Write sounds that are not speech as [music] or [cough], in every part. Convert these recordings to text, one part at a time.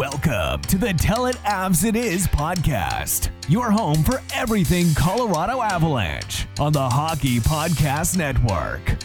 Welcome to the Tell It Avs It Is podcast, your home for everything Colorado Avalanche on the Hockey Podcast Network.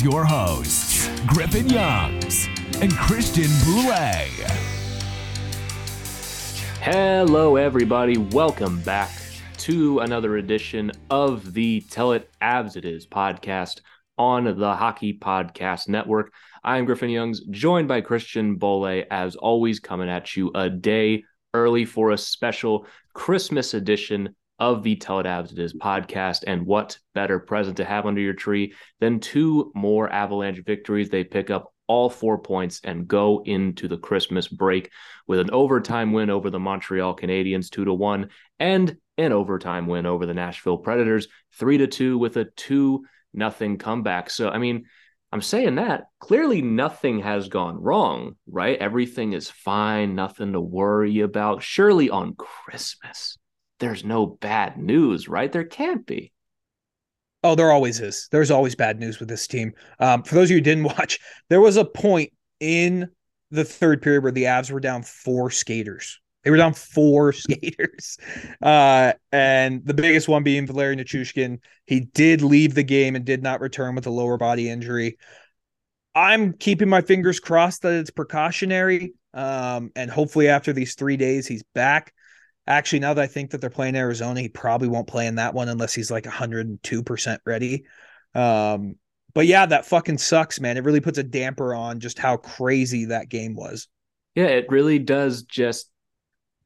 Here's your hosts, Griffin Youngs and Christian Boulay. Hello, everybody. Welcome back to another edition of the Tell It Avs It Is podcast on the Hockey Podcast Network. I'm Griffin Youngs, joined by Christian Bole, as always, coming at you a day early for a special Christmas edition of the It It Is podcast. And what better present to have under your tree than two more Avalanche victories? They pick up all four points and go into the Christmas break with an overtime win over the Montreal Canadiens, two to one, and an overtime win over the Nashville Predators, three to two, with a two nothing comeback. So, I mean, I'm saying that clearly nothing has gone wrong, right? Everything is fine, nothing to worry about. Surely on Christmas, there's no bad news, right? There can't be. Oh, there always is. There's always bad news with this team. Um, for those of you who didn't [laughs] watch, there was a point in the third period where the Avs were down four skaters. They were down four [laughs] skaters. Uh, and the biggest one being Valeri Nichushkin. He did leave the game and did not return with a lower body injury. I'm keeping my fingers crossed that it's precautionary. Um, and hopefully after these three days, he's back. Actually, now that I think that they're playing Arizona, he probably won't play in that one unless he's like 102% ready. Um, but yeah, that fucking sucks, man. It really puts a damper on just how crazy that game was. Yeah, it really does just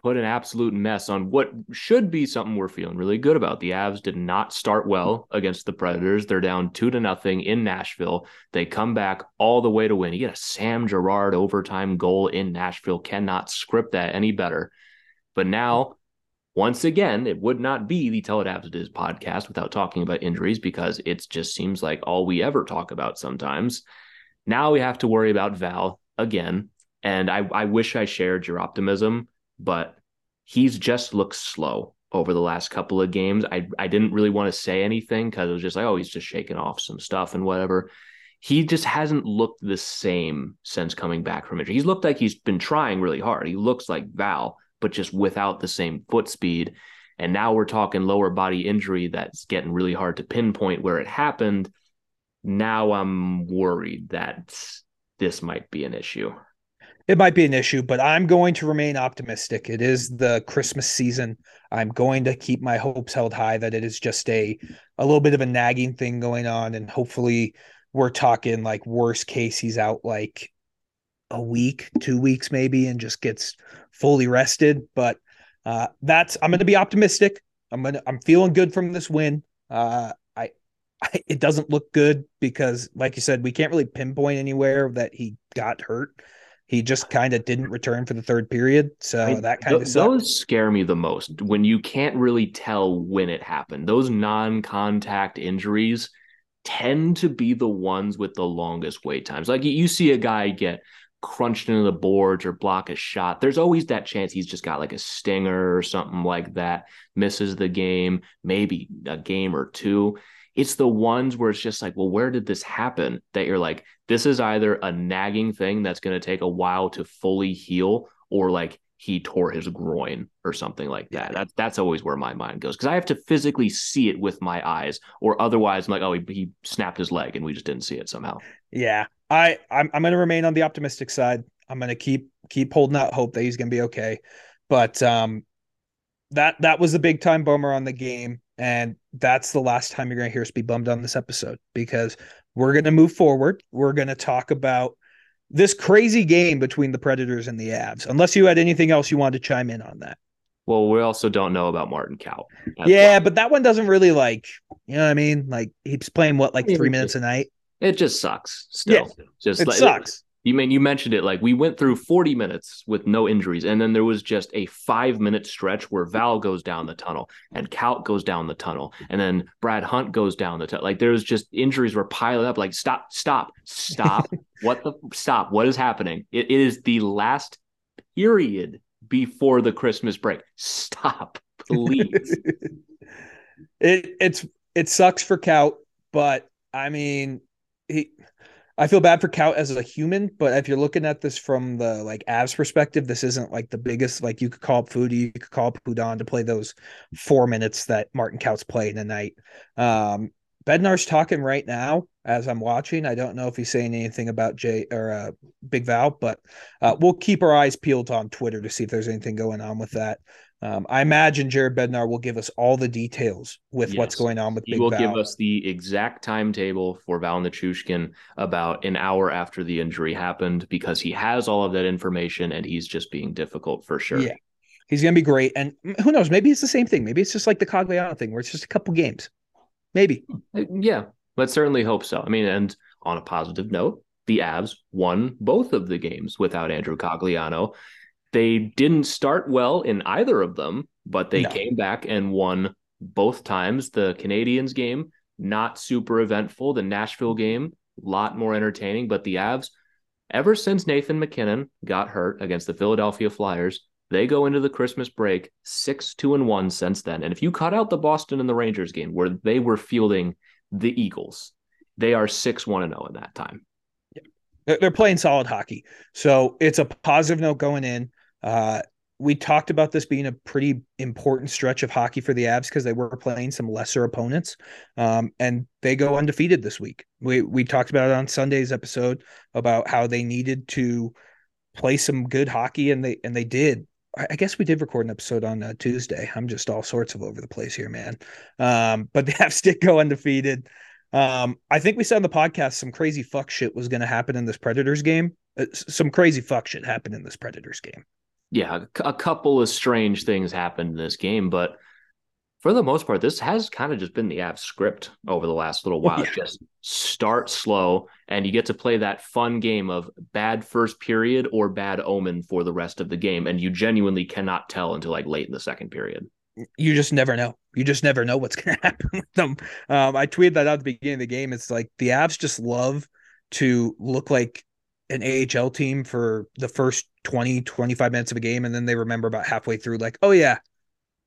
put an absolute mess on what should be something we're feeling really good about. The Avs did not start well against the Predators. They're down two to nothing in Nashville. They come back all the way to win. You get a Sam Girard overtime goal in Nashville. Cannot script that any better. But now, once again, it would not be the Is podcast without talking about injuries because it just seems like all we ever talk about sometimes. Now we have to worry about Val again. And I, I wish I shared your optimism, but he's just looked slow over the last couple of games. I, I didn't really want to say anything because it was just like, oh, he's just shaking off some stuff and whatever. He just hasn't looked the same since coming back from injury. He's looked like he's been trying really hard. He looks like Val, but just without the same foot speed. And now we're talking lower body injury that's getting really hard to pinpoint where it happened. Now I'm worried that this might be an issue. It might be an issue, but I'm going to remain optimistic. It is the Christmas season. I'm going to keep my hopes held high that it is just a a little bit of a nagging thing going on, and hopefully we're talking like worst case he's out like a week, two weeks maybe, and just gets fully rested. But uh, that's I'm going to be optimistic. I'm gonna I'm feeling good from this win. Uh, I, I it doesn't look good because, like you said, we can't really pinpoint anywhere that he got hurt. He just kind of didn't return for the third period, so I- that kind th- of those scare me the most when you can't really tell when it happened. Those non-contact injuries tend to be the ones with the longest wait times. Like you- you see a guy get crunched into the boards or block a shot. There's always that chance he's just got like a stinger or something like that, misses the game, maybe a game or two. It's the ones where it's just like, well, where did this happen? That you're like, this is either a nagging thing that's going to take a while to fully heal, or like he tore his groin or something like that. That's that's always where my mind goes because I have to physically see it with my eyes, or otherwise I'm like, oh, he, he snapped his leg and we just didn't see it somehow. Yeah, I I'm I'm going to remain on the optimistic side. I'm going to keep keep holding out hope that he's going to be okay. But um, that that was the big time bummer on the game, and that's the last time you're going to hear us be bummed on this episode because we're going to move forward. We're going to talk about this crazy game between the Predators and the Avs. Unless you had anything else you wanted to chime in on that. Well, we also don't know about Martin Kaut. yeah, but that one doesn't really like, you know what I mean? Like he's playing what like three minutes a night. It just sucks. Still, just It like, sucks. You mean you mentioned it like we went through 40 minutes with no injuries, and then there was just a five minute stretch where Val goes down the tunnel and Kaut goes down the tunnel, and then Brad Hunt goes down the tunnel. Like there was just injuries were piling up. Like stop, stop, stop. [laughs] what the stop? What is happening? It, it is the last period before the Christmas break. Stop, please. [laughs] it it's it sucks for Kaut, but I mean he I feel bad for Kaut as a human, but if you're looking at this from the like Avs perspective, this isn't like the biggest. Like you could call up Foudy, you could call up Hudon to play those four minutes that Martin Kaut's playing tonight. Um, Bednar's talking right now as I'm watching. I don't know if he's saying anything about Jay or uh, Big Val, but uh, we'll keep our eyes peeled on Twitter to see if there's anything going on with that. Um, I imagine Jared Bednar will give us all the details with yes. what's going on with. He Big will Val. give us the exact timetable for Val Nichushkin about an hour after the injury happened because he has all of that information and he's just being difficult for sure. Yeah, he's gonna be great. And who knows? Maybe it's the same thing. Maybe it's just like the Cogliano thing, where it's just a couple games. Maybe. Uh, yeah, let's certainly hope so. I mean, and on a positive note, the Avs won both of the games without Andrew Cogliano. They didn't start well in either of them, but they no. came back and won both times. The Canadiens game, not super eventful. The Nashville game, a lot more entertaining. But the Avs, ever since Nathan MacKinnon got hurt against the Philadelphia Flyers, they go into the Christmas break six, two, and one since then. And if you cut out the Boston and the Rangers game where they were fielding the Eagles, they are six, one, and zero oh in that time. They're playing solid hockey. So it's a positive note going in. Uh, we talked about this being a pretty important stretch of hockey for the Avs because they were playing some lesser opponents, um, and they go undefeated this week. We we talked about it on Sunday's episode about how they needed to play some good hockey, and they and they did. I guess we did record an episode on uh, Tuesday. I'm just all sorts of over the place here, man. Um, [laughs] but the Avs did go undefeated. Um, I think we said on the podcast some crazy fuck shit was going to happen in this Predators game. Uh, some crazy fuck shit happened in this Predators game yeah, a couple of strange things happened in this game, but for the most part, this has kind of just been the app script over the last little while. [laughs] Yeah. Just start slow, and you get to play that fun game of bad first period or bad omen for the rest of the game, and you genuinely cannot tell until like late in the second period. You just never know. You just never know what's [laughs] going to happen with them. Um, I tweeted that out at the beginning of the game. It's like the Avs just love to look like an AHL team for the first 20, 25 minutes of a game, and then they remember about halfway through, like, oh yeah,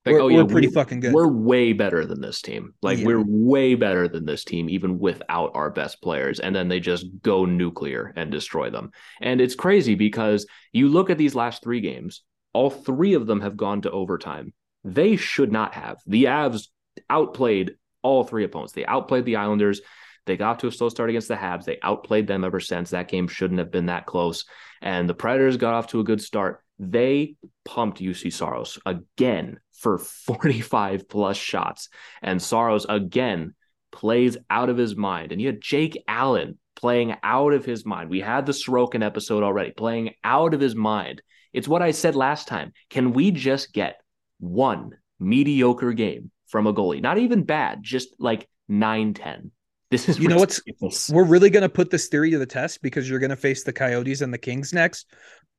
like, we're, oh, yeah, we're pretty we, fucking good. We're way better than this team. Like yeah. we're way better than this team, even without our best players. And then they just go nuclear and destroy them. And it's crazy because you look at these last three games, all three of them have gone to overtime. They should not have. The Avs outplayed all three opponents. They outplayed the Islanders. They got to a slow start against the Habs. They outplayed them ever since. That game shouldn't have been that close. And the Predators got off to a good start. They pumped Juuse Saros again for 45 plus shots. And Saros again plays out of his mind. And you had Jake Allen playing out of his mind. We had the Sorokin episode already, playing out of his mind. It's what I said last time. Can we just get one mediocre game from a goalie? Not even bad, just like 9 10. This is you know what's we're really going to put this theory to the test because you're going to face the Coyotes and the Kings next.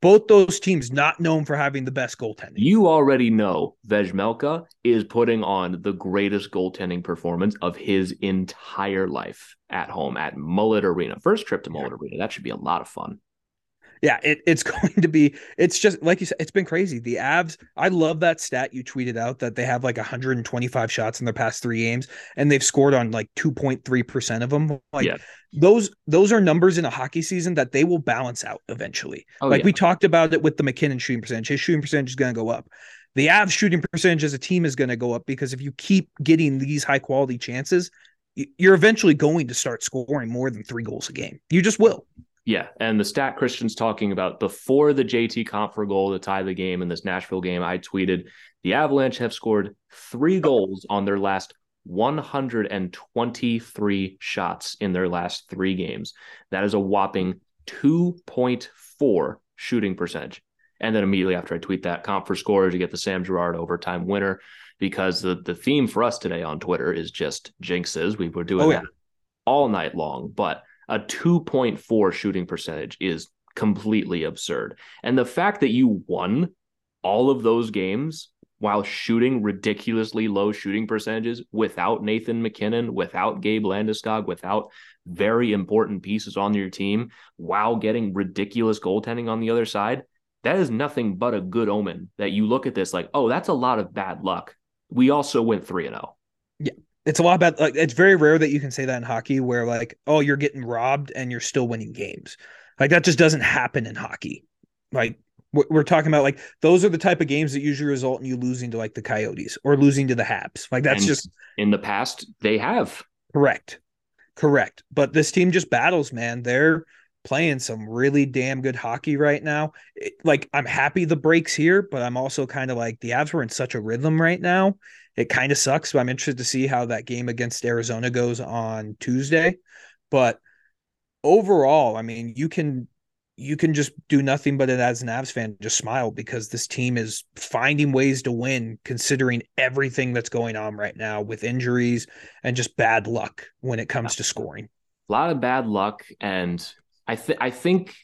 Both those teams not known for having the best goaltending. You already know Vejmelka is putting on the greatest goaltending performance of his entire life at home at Mullet Arena. First trip to Mullet yeah. Arena. That should be a lot of fun yeah, it, it's [laughs] going to be. It's just like you said. It's been crazy. The Avs. I love that stat you tweeted out that they have like 125 shots in their past three games, and they've scored on like 2.3 percent of them. Like yeah. those, those are numbers in a hockey season that they will balance out eventually. Oh, like yeah. we talked about it with the MacKinnon shooting percentage. His shooting percentage is going to go up. The Avs shooting percentage as a team is going to go up because if you keep getting these high quality chances, you're eventually going to start scoring more than three goals a game. You just will. Yeah, and the stat Christian's talking about before the JT Compher goal to tie the game in this Nashville game, I tweeted the Avalanche have scored three goals on their last 123 shots in their last three games. That is a whopping 2.4 shooting percentage. And then immediately after I tweet that, Compher score to get the Sam Girard overtime winner because the, the theme for us today on Twitter is just jinxes. We were doing oh, yeah. that all night long, but a 2.4 shooting percentage is completely absurd. And the fact that you won all of those games while shooting ridiculously low shooting percentages without Nathan MacKinnon, without Gabe Landeskog, without very important pieces on your team, while getting ridiculous goaltending on the other side, that is nothing but a good omen that you look at this like, oh, that's a lot of bad luck. We also went 3 and 0. Yeah. It's a lot about like it's very rare that you can say that in hockey where like, oh, you're getting robbed and you're still winning games. Like that just doesn't happen in hockey. Like we're talking about like those are the type of games that usually result in you losing to like the Coyotes or losing to the Habs. Like that's and just in the past they have. Correct. Correct. But this team just battles, man. They're playing some really damn good hockey right now. It, like I'm happy the breaks here, but I'm also kind of like the Avs were in such a rhythm right now. It kind of sucks, but I'm interested to see how that game against Arizona goes on Tuesday. But overall, I mean, you can you can just do nothing but as an Avs fan, just smile because this team is finding ways to win, considering everything that's going on right now with injuries and just bad luck when it comes to scoring. A lot of bad luck, and I think I think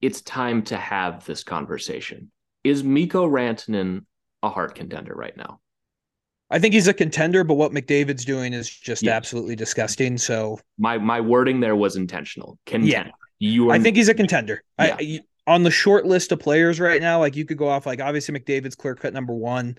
it's time to have this conversation. Is Mikko Rantanen a Hart contender right now? I think he's a contender, but what McDavid's doing is just yeah. absolutely disgusting. So my my wording there was intentional. Contender. Yeah. You are, I think he's a contender. Yeah. I, on the short list of players right now, like you could go off like obviously McDavid's clear cut number one.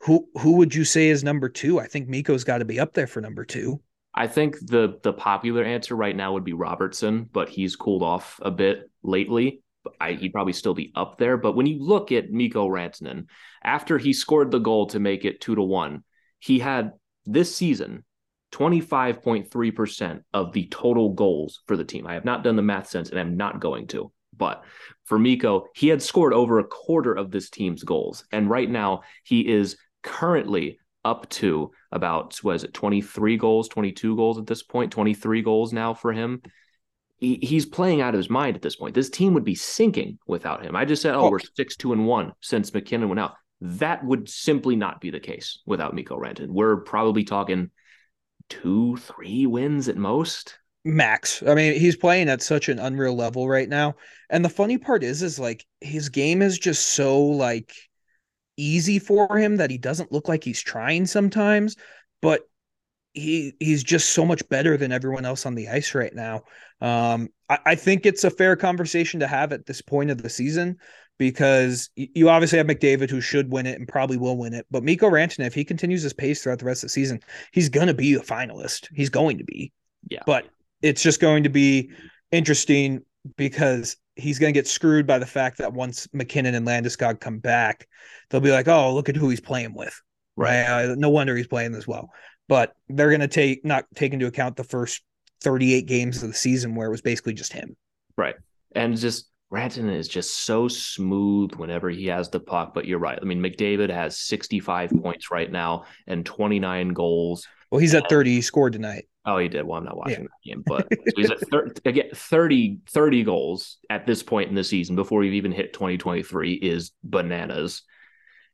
Who who would you say is number two? I think Mikko's got to be up there for number two. I think the the popular answer right now would be Robertson, but he's cooled off a bit lately. I, he'd probably still be up there. But when you look at Mikko Rantanen, after he scored the goal to make it two to one, he had this season 25.3% of the total goals for the team. I have not done the math since, and I'm not going to. But for Mikko, he had scored over a quarter of this team's goals. And right now, he is currently up to about, was it 23 goals, 22 goals at this point, 23 goals now for him. He, he's playing out of his mind at this point. This team would be sinking without him. I just said, oh, we're six, two, and one since MacKinnon went out. That would simply not be the case without Mikko Rantanen. We're probably talking two, three wins at most. Max. I mean, he's playing at such an unreal level right now. And the funny part is, is like his game is just so like easy for him that he doesn't look like he's trying sometimes, but he he's just so much better than everyone else on the ice right now. Um, I, I think it's a fair conversation to have at this point of the season because you obviously have McDavid who should win it and probably will win it. But Mikko Rantanen, if he continues his pace throughout the rest of the season, he's going to be a finalist. He's going to be. Yeah. But it's just going to be interesting because he's going to get screwed by the fact that once MacKinnon and Landeskog come back, they'll be like, "Oh, look at who he's playing with." Right. Uh, no wonder he's playing this well. But they're going to take not take into account the first 38 games of the season where it was basically just him. Right. And just Rantanen is just so smooth whenever he has the puck. But you're right. I mean, McDavid has 65 points right now and 29 goals. Well, he's at 30. He scored tonight. Oh, he did. Well, I'm not watching yeah. that game, but so he's at 30, [laughs] again 30, 30 goals at this point in the season before you've even hit 2023 is bananas.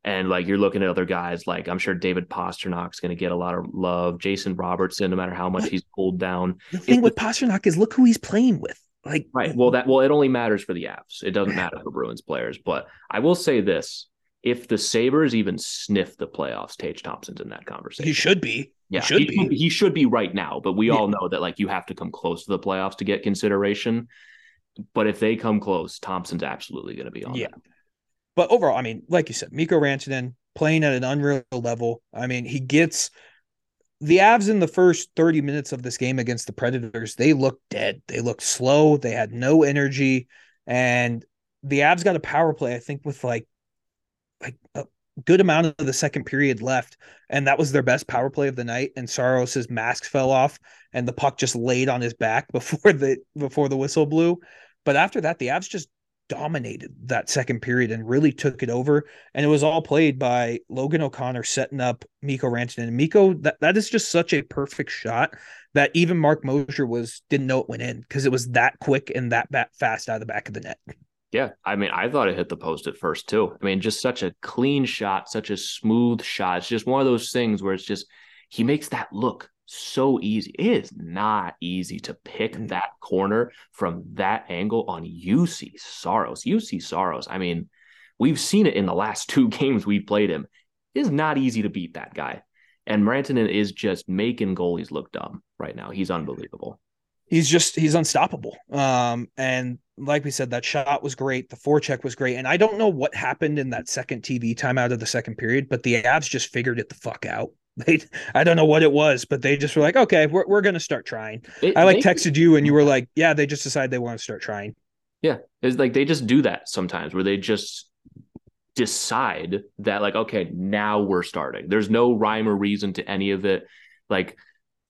And like you're looking at other guys, like I'm sure David Pastrnak's going to get a lot of love. Jason Robertson, no matter how much he's pulled down. [laughs] The thing with Pastrnak is look who he's playing with. Like right. Well, that well, it only matters for the Avs. It doesn't [laughs] matter for Bruins players. But I will say this: if the Sabres even sniff the playoffs, Tage Thompson's in that conversation. He should be. Yeah, he should, he, be. he should be right now. But we yeah. all know that like you have to come close to the playoffs to get consideration. But if they come close, Thompson's absolutely going to be on. Yeah. That. But overall, I mean, like you said, Mikko Rantanen playing at an unreal level. I mean, he gets the Avs in the first 30 minutes of this game against the Predators, they looked dead. They looked slow. They had no energy. And the Avs got a power play, I think, with like like a good amount of the second period left. And that was their best power play of the night. And Saros's mask fell off and the puck just laid on his back [laughs] before the before the whistle blew. But after that, the Avs just dominated that second period and really took it over. And it was all played by Logan O'Connor setting up Miko Rantanen. And Mikko, that, that is just such a perfect shot that even Marc Moser was didn't know it went in because it was that quick and that bat fast out of the back of the net. Yeah, I mean, I thought it hit the post at first too. I mean, just such a clean shot, such a smooth shot. It's just one of those things where it's just he makes that look so easy. It is not easy to pick Mm. that corner from that angle on Juuse Saros. Juuse Saros, I mean, we've seen it in the last [laughs] two games we've played him. It is not easy to beat that guy. And Rantanen is just making goalies look dumb right now. He's unbelievable. he's just he's unstoppable. Um, and like we said, that shot was great. The forecheck was great. And I don't know what happened in that second TV timeout of the second period, but the Avs just figured it the fuck out. [laughs] They, I don't know what it was, but they just were like, okay, we're, we're gonna start trying. It- I like they- texted you, and you were like, yeah, they just decided they want to start trying. Yeah, it's like they just do that sometimes where they just decide that like okay now we're starting. There's no rhyme or reason to any of it. Like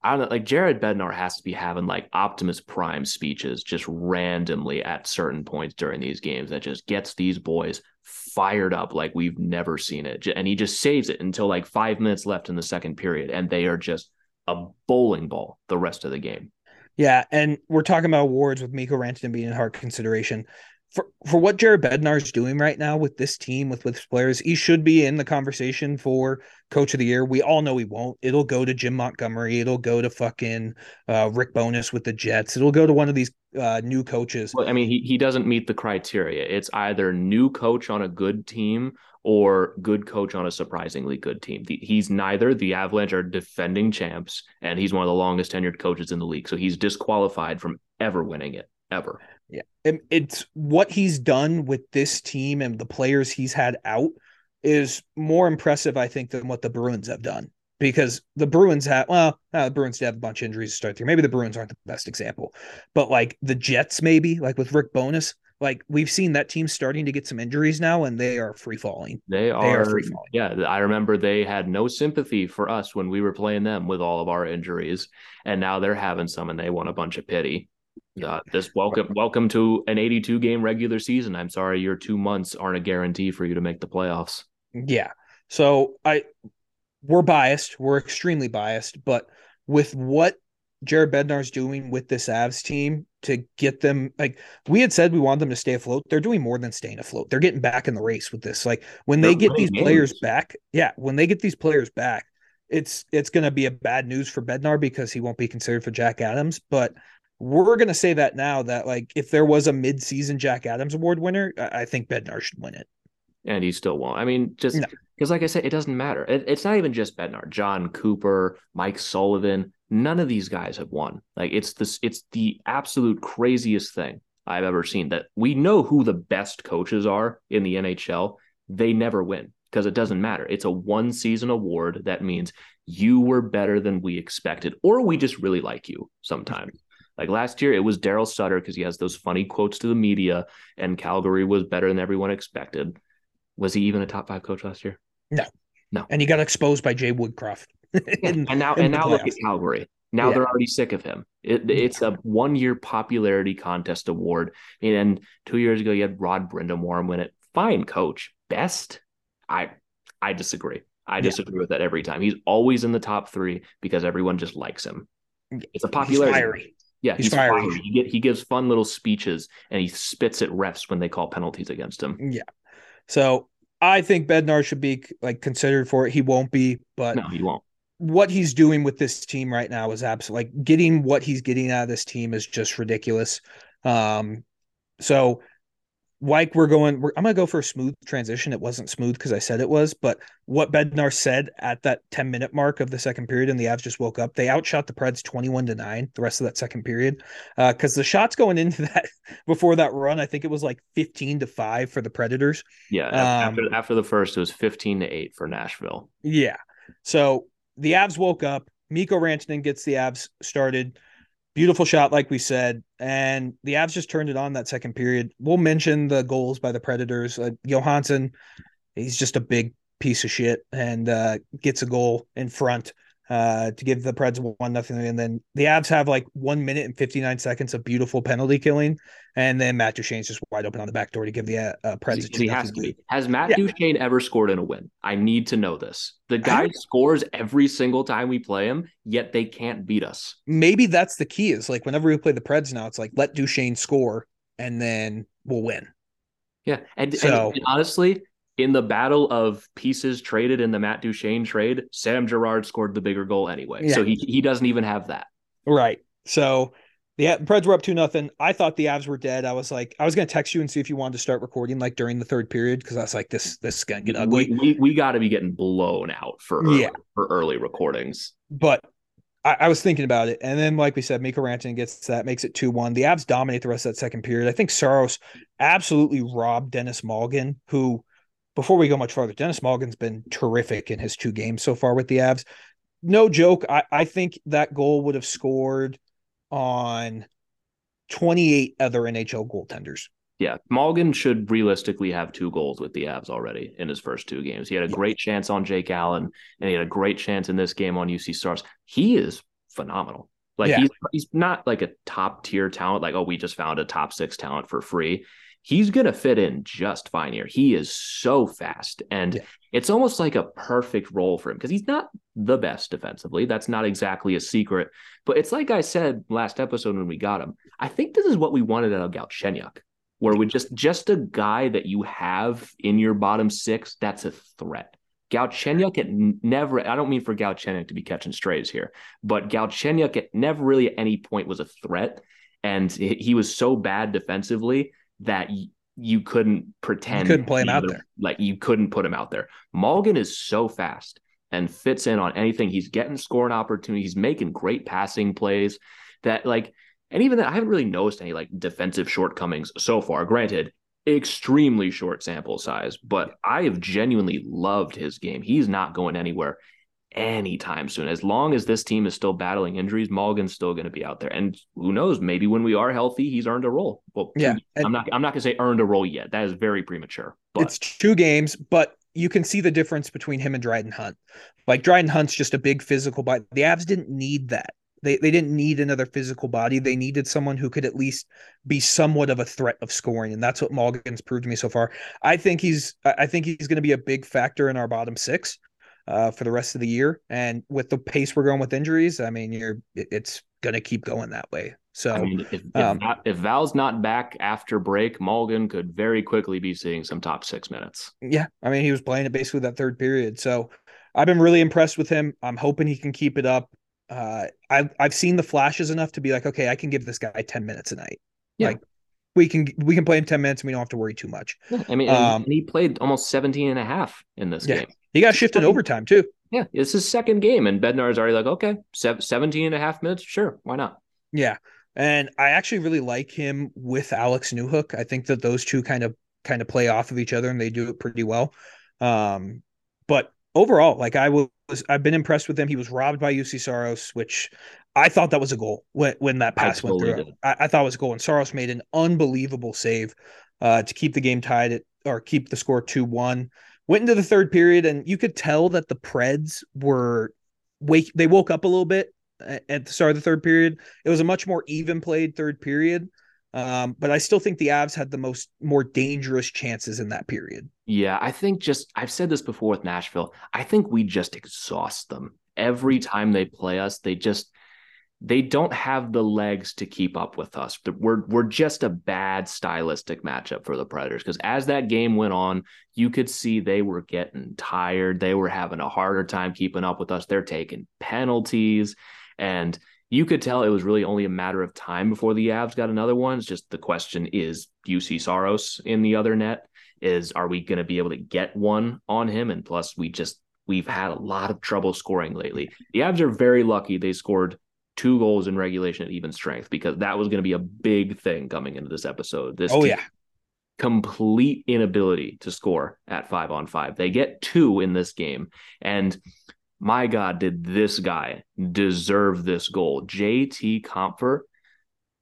I don't know, like Jared Bednar has to be having like Optimus Prime speeches just randomly at certain points during these games that just gets these boys fired up like we've never seen it. And he just saves it until like five minutes left in the second period, and they are just a bowling ball the rest of the game. Yeah, and we're talking about awards with Mikko Rantanen being in Hart consideration. For for what Jared Bednar is doing right now with this team, with with players, he should be in the conversation for coach of the year. We all know he won't. It'll go to Jim Montgomery. It'll go to fucking uh, Rick Bowness with the Jets. It'll go to one of these uh, new coaches. Well, I mean, he, he doesn't meet the criteria. It's either new coach on a good team or good coach on a surprisingly good team. The, he's neither. The Avalanche are defending champs, and he's one of the longest tenured coaches in the league. So he's disqualified from ever winning it, ever. Yeah, and it's what he's done with this team and the players he's had out is more impressive, I think, than what the Bruins have done. Because the Bruins have, well, uh, the Bruins did have a bunch of injuries to start through. Maybe the Bruins aren't the best example, but like the Jets, maybe like with Rick Bowness, like we've seen that team starting to get some injuries now, and they are free falling. They are are, free falling. yeah. I remember they had no sympathy for us when we were playing them with all of our injuries, and now they're having some, and they want a bunch of pity. Uh, this welcome, welcome to an 82 game regular season. I'm sorry, your two months aren't a guarantee for you to make the playoffs. Yeah. So I we're biased. We're extremely biased, but with what Jared Bednar's doing with this Avs team to get them like we had said we want them to stay afloat. They're doing more than staying afloat. They're getting back in the race with this. Like when they They're get these winning players back, yeah, when they get these players back, it's it's gonna be a bad news for Bednar because he won't be considered for Jack Adams. But we're gonna say that now that like if there was a mid-season Jack Adams award winner, I, I think Bednar should win it. and he still won't. I mean, just No. because, like I said, it doesn't matter. It, it's not even just Bednar, Jon Cooper, Mike Sullivan. None of these guys have won. Like it's this, it's the absolute craziest thing I've ever seen. That we know who the best coaches are in the NHL. They never win because it doesn't matter. It's a one season award. That means you were better than we expected, or we just really like you sometimes. Like last year, it was Darryl Sutter because he has those funny quotes to the media, and Calgary was better than everyone expected. Was he even a top five coach last year? No, no. And he got exposed by Jay Woodcroft. [laughs] in- and now and now look at. Calgary. Now Yeah. they're already sick of him. It, it's a one year popularity contest award. And two years ago, you had Rod Brind'Amour win it. Fine coach, best. I I disagree. I Yeah. disagree with that every time. He's always in the top three because everyone just likes him. It's a He's popularity. Yeah, He's he's, fiery. fiery. He, get, he gives fun little speeches and he spits at refs when they call penalties against him. Yeah. So I think Bednar should be like considered for it. He won't be, but No, he won't. what he's doing with this team right now is absolutely like getting what he's getting out of this team is just ridiculous. Um, so like we're going, we're, I'm gonna go for a smooth transition. It wasn't smooth because I said it was, but what Bednar said at that 10 minute mark of the second period, and the Avs just woke up. They outshot the Preds 21 to nine the rest of that second period. Uh, because the shots going into [laughs] that before that run, I think it was like 15 to five for the Predators. Yeah, Um, after after the first, it was fifteen to eight for Nashville. Yeah. So the Avs woke up. Mikko Rantanen gets the Avs started. Beautiful shot, like we said. And the Avs just turned it on that second period. We'll mention the goals by the Predators. Uh, Johansen, he's just a big piece of shit and uh, gets a goal in front uh, to give the Preds one nothing. And then the Avs have like one minute and 59 seconds of beautiful penalty killing. And then Matt Duchene's just wide open on the back door to give the uh, Preds a Because he has to be. Has Matt Yeah. Duchene ever scored in a win? I need to know this. The guy scores every single time we play him, yet they can't beat us. maybe that's the key is like whenever we play the Preds now, it's like let Duchene score and then we'll win. Yeah, and, and- So- and honestly, in the battle of pieces traded in the Matt Duchene trade, Sam Girard scored the bigger goal anyway. Yeah. So he he doesn't even have that. Right. So the Preds were up two nothing. I thought the Avs were dead. I was like, I was gonna text you and see if you wanted to start recording like during the third period because I was like, this this is gonna get ugly. We we, we got to be getting blown out for early, Yeah. for early recordings. but I, I was thinking about it, and then like we said, Mikko Rantanen gets that, makes it two one. The Avs dominate the rest of that second period. I think Saros absolutely robbed Denis Malgin, who before we go much farther, Denis Malgin's been terrific in his two games so far with the Avs. No joke. I, I think that goal would have scored on 28 other NHL goaltenders. Yeah, Malgin should realistically have two goals with the Avs already in his first two games. He had a great chance on Jake Allen, and he had a great chance in this game on Juuse Saros. He is phenomenal. Like Yeah. he's he's not like a top tier talent. Like oh, we just found a top six talent for free. He's gonna fit in just fine here. He is so fast, and Yeah. it's almost like a perfect role for him because he's not the best defensively. That's not exactly a secret. But it's like I said last episode when we got him. I think this is what we wanted out of Galchenyuk where we just just a guy that you have in your bottom six that's a threat. Galchenyuk at never. I don't mean for Galchenyuk to be catching strays here, but Galchenyuk at never really at any point was a threat, and he was so bad defensively that y- you couldn't pretend couldn't play him he out there. Like you couldn't put him out there. Malgin is so fast and fits in on anything. He's getting scoring opportunities. He's making great passing plays. That like and even that, I haven't really noticed any like defensive shortcomings so far. Granted, extremely short sample size, but I have genuinely loved his game. He's not going anywhere anytime soon. As long as this team is still battling injuries, Malgin's still going to be out there. And who knows? Maybe when we are healthy, he's earned a role. Well, Yeah, I'm not. I'm not going to say earned a role yet. That is very premature. But it's two games, but you can see the difference between him and Dryden Hunt. Like Dryden Hunt's just a big physical body. The Avs didn't need that. They they didn't need another physical body. They needed someone who could at least be somewhat of a threat of scoring, and that's what Malgin's proved to me so far. I think he's I I think he's going to be a big factor in our bottom six uh, for the rest of the year. And with the pace we're going with injuries, I mean, you're it's going to keep going that way. So I mean, if if, um, Val- if Val's not back after break, Malgin could very quickly be seeing some top six minutes. Yeah, I mean, he was playing it basically that third period. So I've been really impressed with him. I'm hoping he can keep it up. Uh, I've I've seen the flashes enough to be like, okay, I can give this guy 10 minutes a night. Yeah. Like we can we can play him 10 minutes and we don't have to worry too much. I mean, Um, he played almost 17 and a half in this Yeah. game. He got shifted overtime too. Yeah, it's his second game, and Bednar's already like, okay, sev- 17 and a half minutes, sure, why not? Yeah. And I actually really like him with Alex Newhook. I think that those two kind of kind of play off of each other and they do it pretty well. Um, but overall, like I was I've been impressed with him. He was robbed by Juuse Saros, which I thought that was a goal when when that pass went through. I, I thought it was a goal, and Saros made an unbelievable save uh, to keep the game tied at or keep the score two one. Went into the third period, and you could tell that the Preds were wake. They woke up a little bit at at the start of the third period. It was a much more even played third period. Um, but I still think the Avs had the most more dangerous chances in that period. Yeah, I think just I've said this before with Nashville. I think we just exhaust them every mm-hmm. time they play us. They just they don't have the legs to keep up with us. We're we're just a bad stylistic matchup for the Predators because as that game went on, you could see they were getting tired. They were having a harder time keeping up with us. They're taking penalties and you could tell it was really only a matter of time before the Avs got another one. It's just the question is Juuse Saros in the other net? Is are we going to be able to get one on him? And plus, we just we've had a lot of trouble scoring lately. The Avs are very lucky they scored two goals in regulation at even strength because that was going to be a big thing coming into this episode. This Oh yeah, complete inability to score at five on five. They get two in this game. And my God, did this guy deserve this goal? JT Compher.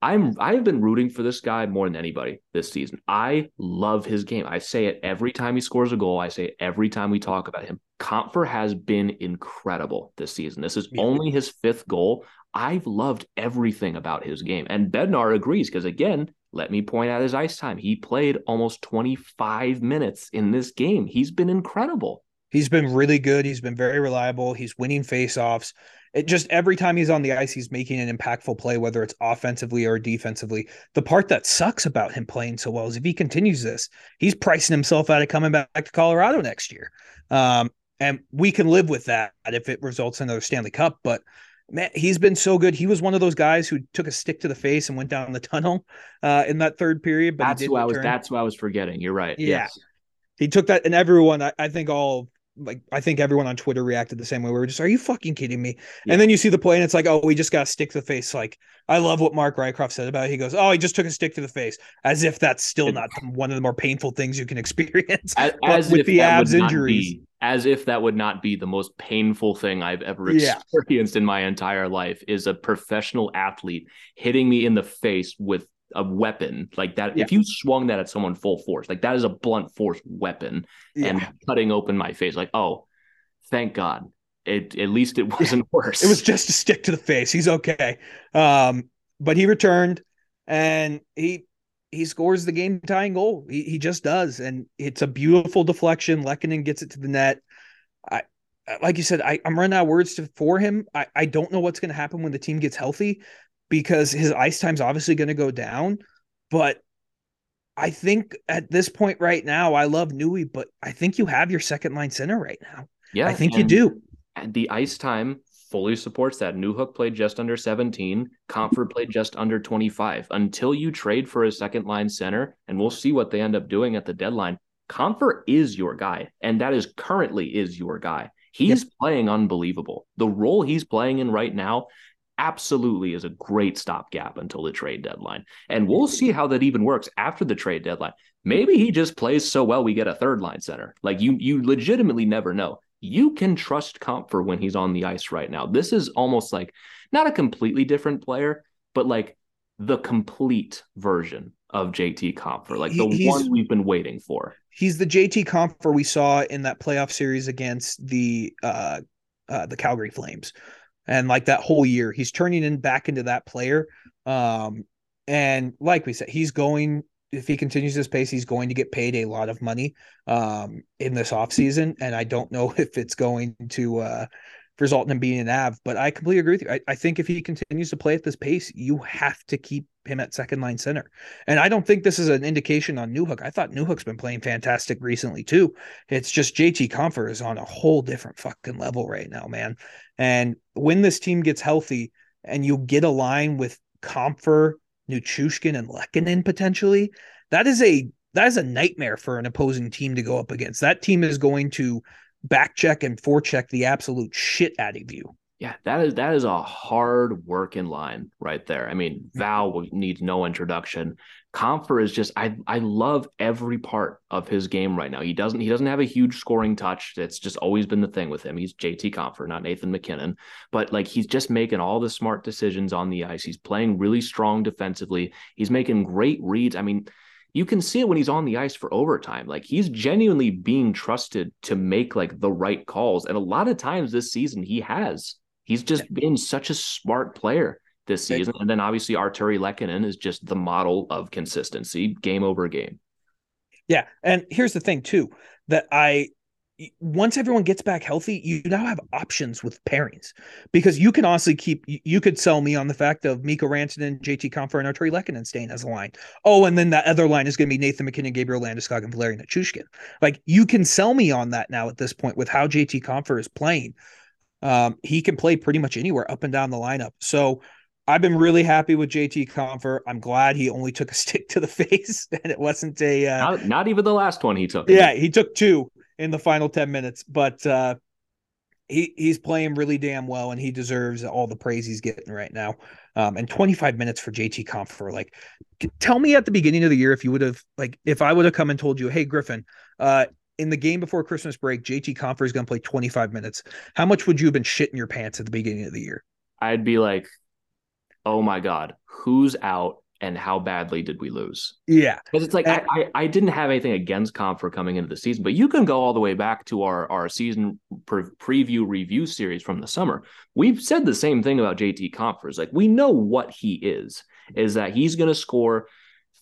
I'm I've been rooting for this guy more than anybody this season. I love his game. I say it every time he scores a goal. I say it every time we talk about him. Compher has been incredible this season. This is Yeah. only his fifth goal. I've loved everything about his game. And Bednar agrees because again, let me point out his ice time. He played almost 25 minutes in this game. He's been incredible. he's been really good. He's been very reliable. He's winning faceoffs. It just every time he's on the ice, he's making an impactful play, whether it's offensively or defensively. The part that sucks about him playing so well is if he continues this, he's pricing himself out of coming back to Colorado next year. Um, and we can live with that if it results in another Stanley Cup. But man, he's been so good. He was one of those guys who took a stick to the face and went down the tunnel uh, in that third period. But that's who I was. That's who I was forgetting. You're right. Yeah. Yes. He took that, and everyone, I, I think all like I think everyone on Twitter reacted the same way. We were just, "Are you fucking kidding me?" Yeah. And then you see the play, and it's like, "Oh, we just got a stick to the face." Like I love what Mark Rycroft said about it. He goes, "Oh, he just took a stick to the face," as if that's still not [laughs] one of the more painful things you can experience. As, [laughs] as with the abs injuries, be, as if that would not be the most painful thing I've ever experienced yeah. in my entire life. Is a professional athlete hitting me in the face with a weapon like that. Yeah. If you swung that at someone full force, like that is a blunt force weapon yeah. and cutting open my face, like, oh, thank God. It at least it wasn't worse. It was just a stick to the face. He's okay. Um, but he returned and he he scores the game tying goal. He he just does. And it's a beautiful deflection. Lehkonen gets it to the net. I like you said, I, I'm running out of words to, for him. I, I don't know what's going to happen when the team gets healthy because his ice time's obviously going to go down. But I think at this point right now, I love Nui, but I think you have your second line center right now. Yeah, I think you do. And the ice time fully supports that. Newhook played just under 17. Compher played just under 25. Until you trade for a second line center, and we'll see what they end up doing at the deadline. Compher is your guy, and that is currently is your guy. He's yep. playing unbelievable. The role he's playing in right now absolutely is a great stopgap until the trade deadline. And we'll see how that even works after the trade deadline. Maybe he just plays so well we get a third line center. Like you you legitimately never know. You can trust Compher when he's on the ice right now. This is almost like not a completely different player, but like the complete version of JT Compher, like the he's, one we've been waiting for. He's the JT Compher we saw in that playoff series against the uh, uh, the Calgary Flames and like that whole year he's turning in back into that player. Um and like we said he's going if he continues this pace he's going to get paid a lot of money um in this offseason. And i don't know [laughs] if it's going to uh result in him being an av but i completely agree with you. I, I think if he continues to play at this pace you have to keep him at second line center. And I don't think this is an indication on Newhook. I thought Newhook's been playing fantastic recently too. It's just JT Compher is on a whole different fucking level right now, man. And when this team gets healthy and you get a line with Compher, Nichushkin, and Lehkonen potentially, that is a that is a nightmare for an opposing team to go up against. That team is going to back check and forecheck the absolute shit out of you. Yeah, that is that is a hard working line right there. I mean, mm-hmm. Val needs no introduction. Compher is just I I love every part of his game right now. He doesn't he doesn't have a huge scoring touch. That's just always been the thing with him. He's JT Compher, not Nathan MacKinnon. But like he's just making all the smart decisions on the ice. He's playing really strong defensively. He's making great reads. I mean, you can see it when he's on the ice for overtime. Like he's genuinely being trusted to make like the right calls. And a lot of times this season he has. He's just been such a smart player this season. And then obviously Artturi Lehkonen is just the model of consistency, game over game. Yeah. And here's the thing too, that I once everyone gets back healthy, you now have options with pairings because you can honestly keep you could sell me on the fact of Mikko Rantanen, JT Compher, and Artturi Lehkonen staying as a line. Oh, and then that other line is going to be Nathan MacKinnon, Gabriel Landeskog, and Valeri Nichushkin. Like you can sell me on that now at this point with how JT Compher is playing. Um, he can play pretty much anywhere up and down the lineup. So I've been really happy with JT Compher. I'm glad he only took a [laughs] stick to the face [laughs] and it wasn't a uh, not, not, even the last one he took. Yeah, he took two in the final 10 minutes, but uh, he he's playing really damn well and he deserves all the praise he's getting right now. Um, and 25 minutes for JT Compher. Like, tell me at the beginning of the year if you would have like if I would have come and told you, hey Griffin, uh, in the game before Christmas break, JT Compher is going to play 25 minutes. How much would you have been shitting your pants at the beginning of the year? I'd be like, oh my God, who's out and how badly did we lose? Yeah. Because it's like, and, I, I, I, didn't have anything against Compher coming into the season, but you can go all the way back to our, our season pre- preview review series from the summer. We've said the same thing about JT Compher. It's like, we know what he is, is that he's going to score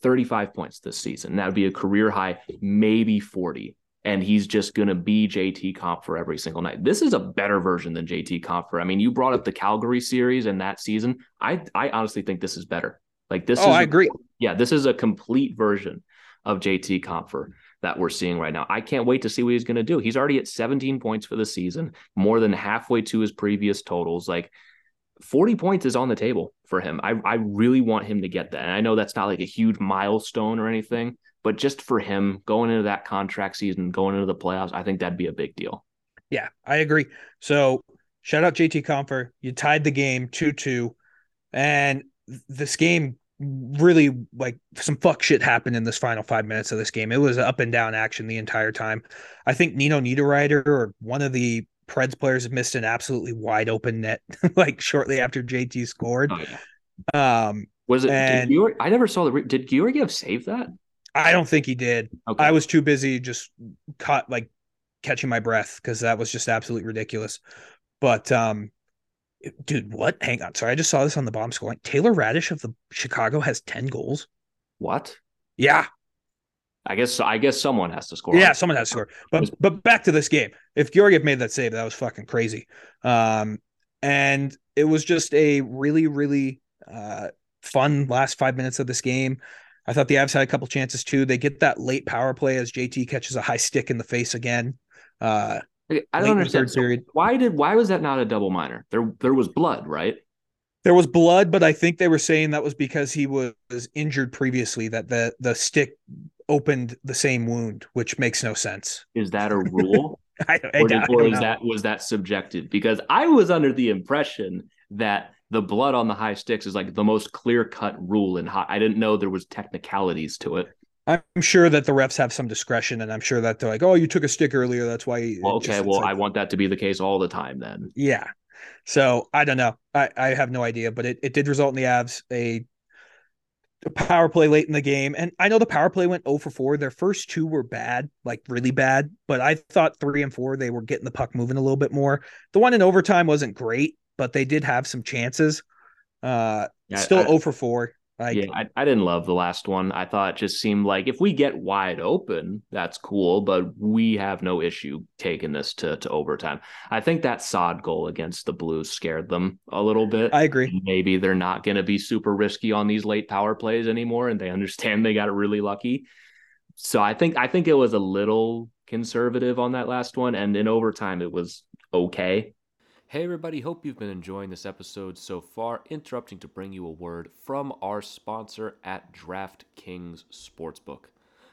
35 points this season. That would be a career high, maybe 40 and he's just going to be JT Compher every single night. This is a better version than JT Compher. I mean, you brought up the Calgary series and that season. I I honestly think this is better. Like this oh, is I agree. Yeah, this is a complete version of JT Compher that we're seeing right now. I can't wait to see what he's going to do. He's already at 17 points for the season, more than halfway to his previous totals. Like 40 points is on the table for him. I, I really want him to get that. And I know that's not like a huge milestone or anything, but just for him going into that contract season, going into the playoffs, I think that'd be a big deal. Yeah, I agree. So shout out JT Compher. You tied the game 2 2. And this game really like some fuck shit happened in this final five minutes of this game. It was up and down action the entire time. I think Nino Niederreiter or one of the Preds players missed an absolutely wide open net [laughs] like shortly after JT scored. Oh, yeah. Um, was it? And, Georg, I never saw the. Did Georgiev save that? I don't think he did. Okay. I was too busy just caught like catching my breath because that was just absolutely ridiculous. But um, dude, what? Hang on. Sorry, I just saw this on the bomb score. Taylor Raddysh of the Chicago has 10 goals. What? Yeah. I guess I guess someone has to score. Yeah, someone has to score. But but back to this game. If Georgiev made that save, that was fucking crazy. Um, and it was just a really really uh, fun last five minutes of this game. I thought the Avs had a couple chances too. They get that late power play as JT catches a high stick in the face again. Uh, I don't understand. So why did why was that not a double minor? There there was blood, right? There was blood, but I think they were saying that was because he was injured previously. That the the stick opened the same wound, which makes no sense. Is that a rule? [laughs] I, I, or, did, I or is that was that subjective? Because I was under the impression that the blood on the high sticks is like the most clear cut rule in high. I didn't know there was technicalities to it. I'm sure that the refs have some discretion, and I'm sure that they're like, "Oh, you took a stick earlier, that's why." Well, okay, just, well, like, I want that to be the case all the time then. Yeah. So I don't know. I, I have no idea, but it, it did result in the Avs a, a power play late in the game, and I know the power play went 0 for 4. Their first two were bad, like really bad, but I thought three and four they were getting the puck moving a little bit more. The one in overtime wasn't great, but they did have some chances. Uh, yeah, still I, 0 for 4. Like, yeah, I, I didn't love the last one. I thought it just seemed like if we get wide open, that's cool, but we have no issue taking this to, to overtime. I think that sod goal against the Blues scared them a little bit. I agree. Maybe they're not going to be super risky on these late power plays anymore, and they understand they got really lucky. So I think I think it was a little conservative on that last one, and in overtime it was okay. Hey, everybody, hope you've been enjoying this episode so far. Interrupting to bring you a word from our sponsor at DraftKings Sportsbook.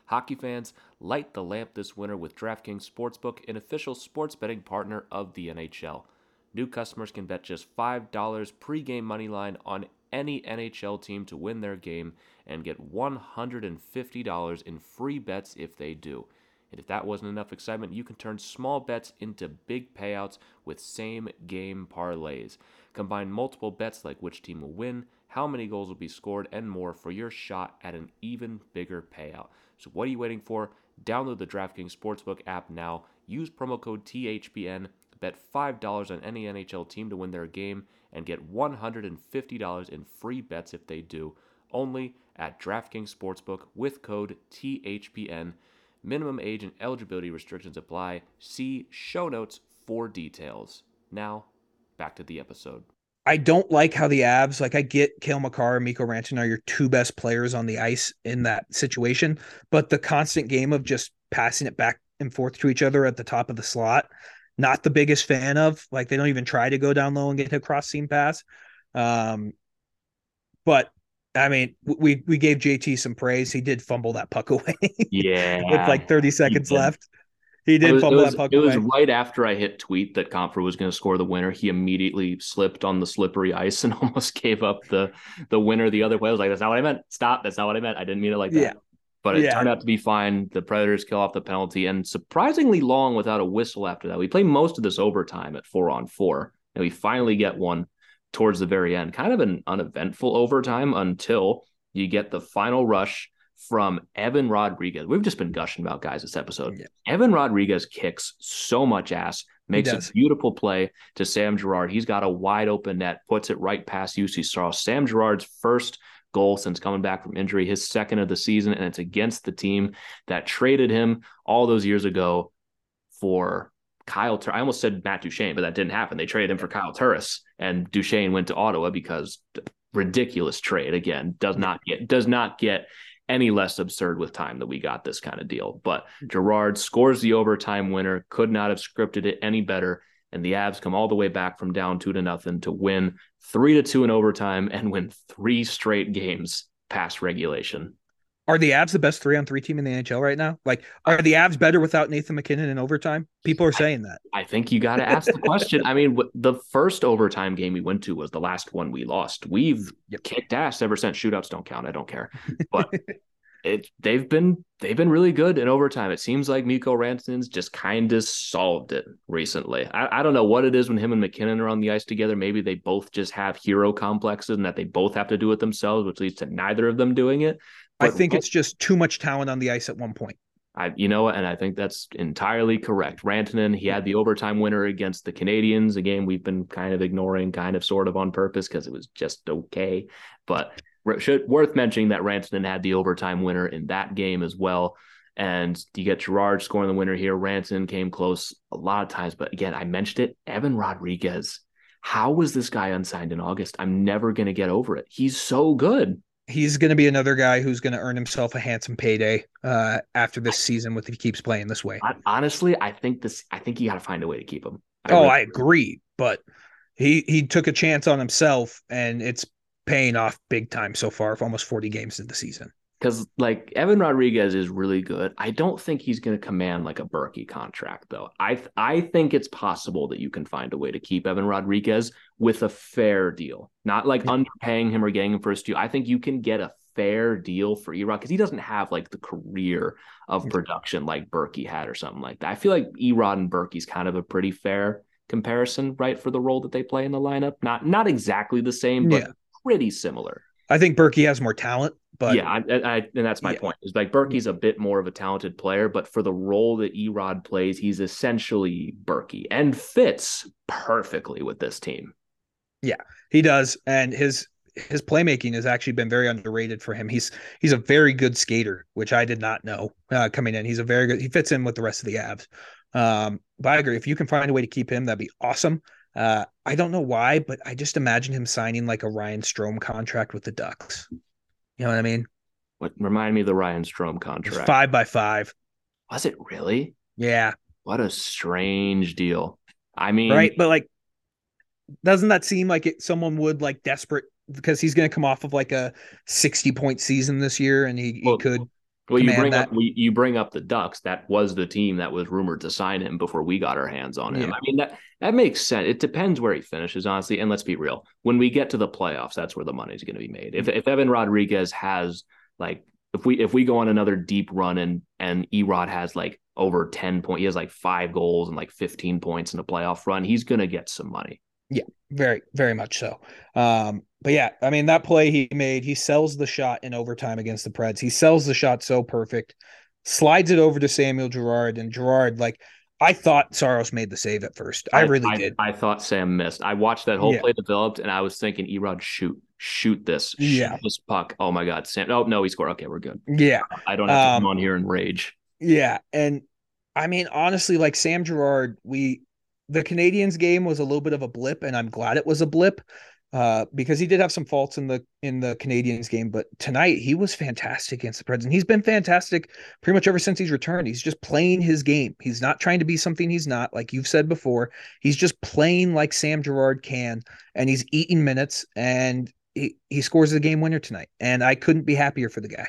Hockey fans, light the lamp this winter with DraftKings Sportsbook, an official sports betting partner of the NHL. New customers can bet just $5 pregame money line on any NHL team to win their game and get $150 in free bets if they do. And if that wasn't enough excitement, you can turn small bets into big payouts with same game parlays. Combine multiple bets like which team will win, how many goals will be scored, and more for your shot at an even bigger payout. So, what are you waiting for? Download the DraftKings Sportsbook app now. Use promo code THPN. Bet $5 on any NHL team to win their game and get $150 in free bets if they do. Only at DraftKings Sportsbook with code THPN. Minimum age and eligibility restrictions apply. See show notes for details. Now, back to the episode. I don't like how the Avs, like I get Cale Makar and Mikko Rantanen are your two best players on the ice in that situation, but the constant game of just passing it back and forth to each other at the top of the slot, not the biggest fan of. Like they don't even try to go down low and get a cross seam pass. Um, but I mean, we we gave JT some praise. He did fumble that puck [laughs] away. Yeah, with like 30 seconds left. He did was, fumble was, that puck it away. was right after I hit tweet that Compher was going to score the winner. He immediately slipped on the slippery ice [laughs] and almost gave up the the winner the other way. I was like, that's not what I meant. Stop. That's not what I meant. I didn't mean it like that. Yeah. But it yeah. turned out to be fine. The Predators kill off the penalty and surprisingly long without a whistle after that. We play most of this overtime at four on four, and we finally get one towards the very end. Kind of an uneventful overtime until you get the final rush from Evan Rodrigues. We've just been gushing about guys this episode. Yeah. Evan Rodrigues kicks so much ass, makes a beautiful play to Sam Girard. He's got a wide open net, puts it right past Juuse Saros. Sam Girard's first goal since coming back from injury, his second of the season, and it's against the team that traded him all those years ago for Kyle. Tur- I almost said Matt Duchene, but that didn't happen. They traded him for Kyle Turris, and Duchene went to Ottawa because ridiculous trade again does not get does not get any less absurd with time that we got this kind of deal. But mm-hmm. Girard scores the overtime winner, could not have scripted it any better. And the Avs come all the way back from down two to nothing to win three to two in overtime and win three straight games past regulation. Are the Avs the best three on three team in the NHL right now? Like, are the Avs better without Nathan MacKinnon in overtime? People are saying that. I think you got to ask the question. I mean, the first overtime game we went to was the last one we lost. We've yep. kicked ass ever since. Shootouts don't count. I don't care. But [laughs] it they've been they've been really good in overtime. It seems like Mikko Rantanen's just kind of solved it recently. I, I don't know what it is when him and MacKinnon are on the ice together. Maybe they both just have hero complexes and that they both have to do it themselves, which leads to neither of them doing it. I think it's just too much talent on the ice at one point. I, you know, and I think that's entirely correct. Rantanen, he had the overtime winner against the Canadiens, a game we've been kind of ignoring, kind of sort of on purpose because it was just okay. But should, worth mentioning that Rantanen had the overtime winner in that game as well. And you get Girard scoring the winner here. Rantanen came close a lot of times, but again, I mentioned it. Evan Rodrigues, How was this guy unsigned in August? I'm never going to get over it. He's so good he's going to be another guy who's going to earn himself a handsome payday uh, after this season if he keeps playing this way. Honestly, I think this. I think you got to find a way to keep him. I oh, really I agree, but he he took a chance on himself, and it's paying off big time so far. For almost forty games in the season because like Evan Rodrigues is really good. I don't think he's going to command like a Berkey contract though. I I think it's possible that you can find a way to keep Evan Rodrigues with a fair deal, not like yeah. underpaying him or getting him first deal. I think you can get a fair deal for Erod because he doesn't have like the career of production like Berkey had or something like that. I feel like Erod and Berkey's kind of a pretty fair comparison, right, for the role that they play in the lineup. Not not exactly the same, but yeah. pretty similar. I think Berkey has more talent, but yeah, I, I, and that's my yeah. point. Is like Berkey's a bit more of a talented player, but for the role that Erod plays, he's essentially Berkey and fits perfectly with this team. Yeah, he does, and his his playmaking has actually been very underrated for him. He's he's a very good skater, which I did not know uh, coming in. He's a very good. He fits in with the rest of the Avs. Um, but I agree. If you can find a way to keep him, that'd be awesome. Uh, I don't know why, but I just imagine him signing like a Ryan Strome contract with the Ducks. You know what I mean? What remind me of the Ryan Strome contract? Five by five. Was it really? Yeah. What a strange deal. I mean, right? But like, doesn't that seem like it? Someone would like desperate because he's going to come off of like a sixty point season this year, and he, well, he could well, you bring that. up you bring up the Ducks. That was the team that was rumored to sign him before we got our hands on him. Yeah. I mean that that makes sense. It depends where he finishes, honestly. And let's be real: when we get to the playoffs, that's where the money's going to be made. If if Evan Rodrigues has like if we if we go on another deep run and and Erod has like over ten point, he has like five goals and like fifteen points in a playoff run, he's going to get some money. Yeah, very, very much so. Um, but yeah, I mean that play he made, he sells the shot in overtime against the Preds. He sells the shot so perfect, slides it over to Samuel Girard, and Girard like I thought Saros made the save at first. I, I really I, did. I thought Sam missed. I watched that whole yeah. play developed, and I was thinking, Erod, shoot, shoot this, shoot yeah, this puck. Oh my God, Sam! Oh no, he scored. Okay, we're good. Yeah, I don't have to um, come on here and rage. Yeah, and I mean honestly, like Sam Girard, we the Canadiens game was a little bit of a blip, and I'm glad it was a blip uh, because he did have some faults in the in the Canadiens game. But tonight he was fantastic against the Preds, and he's been fantastic pretty much ever since he's returned. He's just playing his game. He's not trying to be something he's not, like you've said before. He's just playing like Sam Girard can, and he's eating minutes, and he, he scores the game winner tonight. And I couldn't be happier for the guy.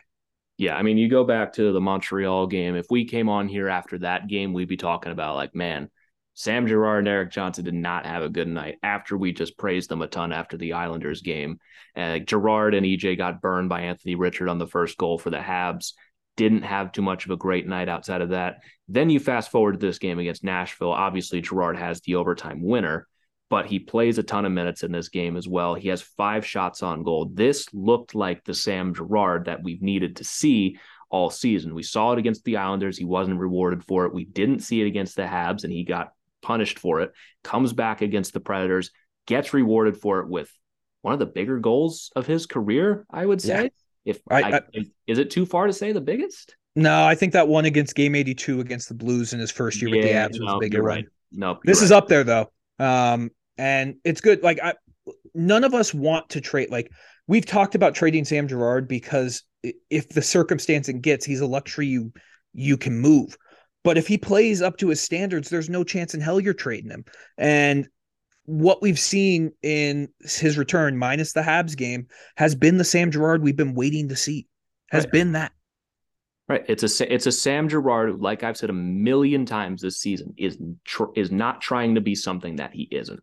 Yeah, I mean, you go back to the Montreal game. If we came on here after that game, we'd be talking about like, man, Sam Girard and Erik Johnson did not have a good night after we just praised them a ton after the Islanders game. Uh, Girard and EJ got burned by Anthony Richard on the first goal for the Habs. Didn't have too much of a great night outside of that. Then you fast forward to this game against Nashville. Obviously, Girard has the overtime winner, but he plays a ton of minutes in this game as well. He has five shots on goal. This looked like the Sam Girard that we've needed to see all season. We saw it against the Islanders. He wasn't rewarded for it. We didn't see it against the Habs, and he got punished for it, comes back against the Predators, gets rewarded for it with one of the bigger goals of his career, I would say. Yeah. If I- I, I- is it too far to say the biggest? No, I think that one against Game 82 against the Blues in his first year with the Yeah, Avs was a bigger right. No, This you're is up there though. Um, and it's good. Like I, none of us want to trade. Like we've talked about trading Sam Girard because if the circumstance it gets, he's a luxury you you can move. But if he plays up to his standards, there's no chance in hell you're trading him. And what we've seen in his return, minus the Habs game, has been the Sam Girard we've been waiting to see. Has Right. been that. Right. It's a it's a Sam Girard, who, like I've said a million times this season, is tr- is not trying to be something that he isn't.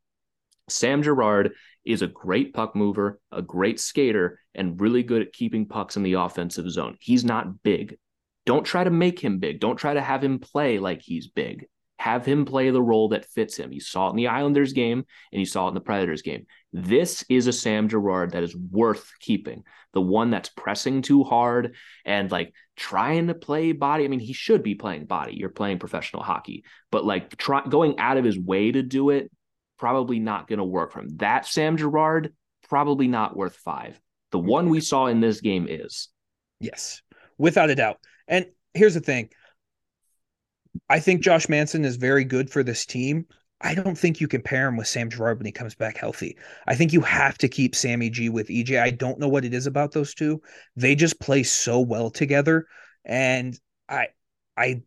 Sam Girard is a great puck mover, a great skater, and really good at keeping pucks in the offensive zone. He's not big. Don't try to make him big. Don't try to have him play like he's big. Have him play the role that fits him. You saw it in the Islanders game and you saw it in the Predators game. This is a Sam Girard that is worth keeping. The one that's pressing too hard and like trying to play body. I mean, he should be playing body. You're playing professional hockey, but like try, going out of his way to do it, probably not going to work for him. That Sam Girard, probably not worth five. The one we saw in this game is. Yes, without a doubt. And here's the thing I think Josh Manson is very good for this team. I don't think you can pair him with Sam Girard when he comes back healthy. I think you have to keep Sammy G with EJ. I don't know what it is about those two. They just play so well together. And I I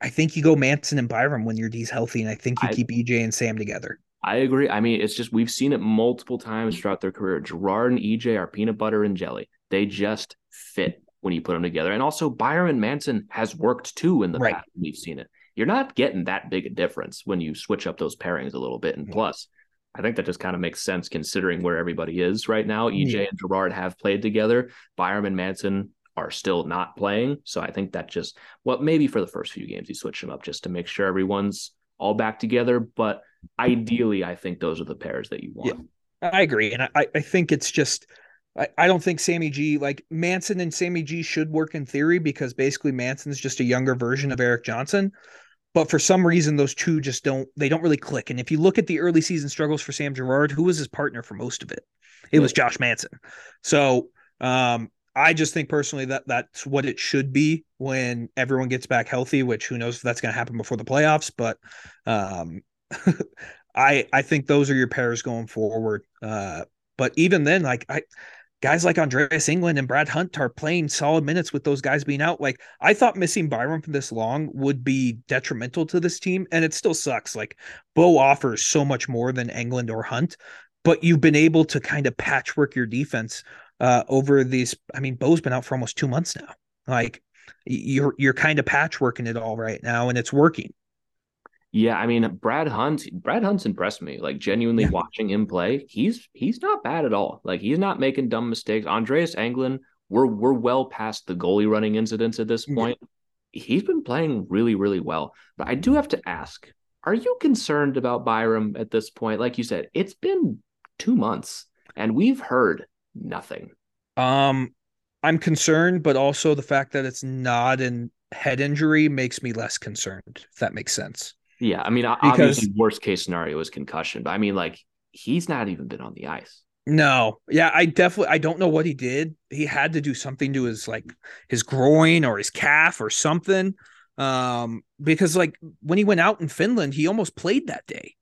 I think you go Manson and Byram when your D's healthy, and I think you I- keep EJ and Sam together. I agree. I mean, it's just we've seen it multiple times throughout their career. Girard and EJ are peanut butter and jelly. They just fit when you put them together. And also, Byram and Manson has worked too in the Right. past. We've seen it. You're not getting that big a difference when you switch up those pairings a little bit. And Yeah. plus, I think that just kind of makes sense considering where everybody is right now. EJ Yeah. and Girard have played together. Byram and Manson are still not playing. So I think that just, well, maybe for the first few games, you switch them up just to make sure everyone's all back together. But ideally, I think those are the pairs that you want. I agree. And I, I think it's just I, I don't think Sammy G like Manson and Sammy G should work in theory because basically Manson's just a younger version of Erik Johnson. But for some reason, those two just don't they don't really click. And if you look at the early season struggles for Sam Girard, who was his partner for most of it? It was Josh Manson. So um I just think personally that that's what it should be when everyone gets back healthy, which who knows if that's going to happen before the playoffs, but um [laughs] I I think those are your pairs going forward. Uh but even then like I guys like Andreas Englund and Brad Hunt are playing solid minutes with those guys being out. Like I thought missing Byram for this long would be detrimental to this team and it still sucks. Like Bo offers so much more than Englund or Hunt, but you've been able to kind of patchwork your defense uh over these I mean Bo's been out for almost 2 months now. Like you're you're kind of patchworking it all right now and it's working. Yeah, I mean Brad Hunt. Brad Hunt's impressed me. Like genuinely Yeah. watching him play, he's he's not bad at all. Like he's not making dumb mistakes. Andreas Englund, we're we're well past the goalie running incidents at this Yeah. point. He's been playing really really well. But I do have to ask: Are you concerned about Byram at this point? Like you said, it's been two months and we've heard nothing. Um, I'm concerned, but also the fact that it's not an head injury makes me less concerned. If that makes sense. Yeah, I mean, Because- obviously, worst case scenario is concussion, but I mean, like he's not even been on the ice. No, yeah, I definitely I don't know what he did. He had to do something to his like his groin or his calf or something. Um, because like when he went out in Finland, he almost played that day.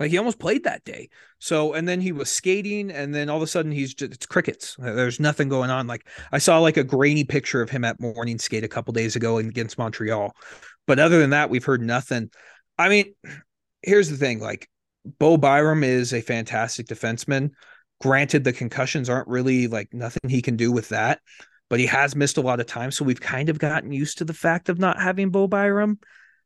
Like he almost played that day. So and then he was skating, and then all of a sudden he's just it's crickets. There's nothing going on. Like I saw like a grainy picture of him at morning skate a couple days ago against Montreal. But other than that, we've heard nothing. I mean, here's the thing: like Bo Byram is a fantastic defenseman. Granted, the concussions aren't really like nothing he can do with that, but he has missed a lot of time. So we've kind of gotten used to the fact of not having Bo Byram.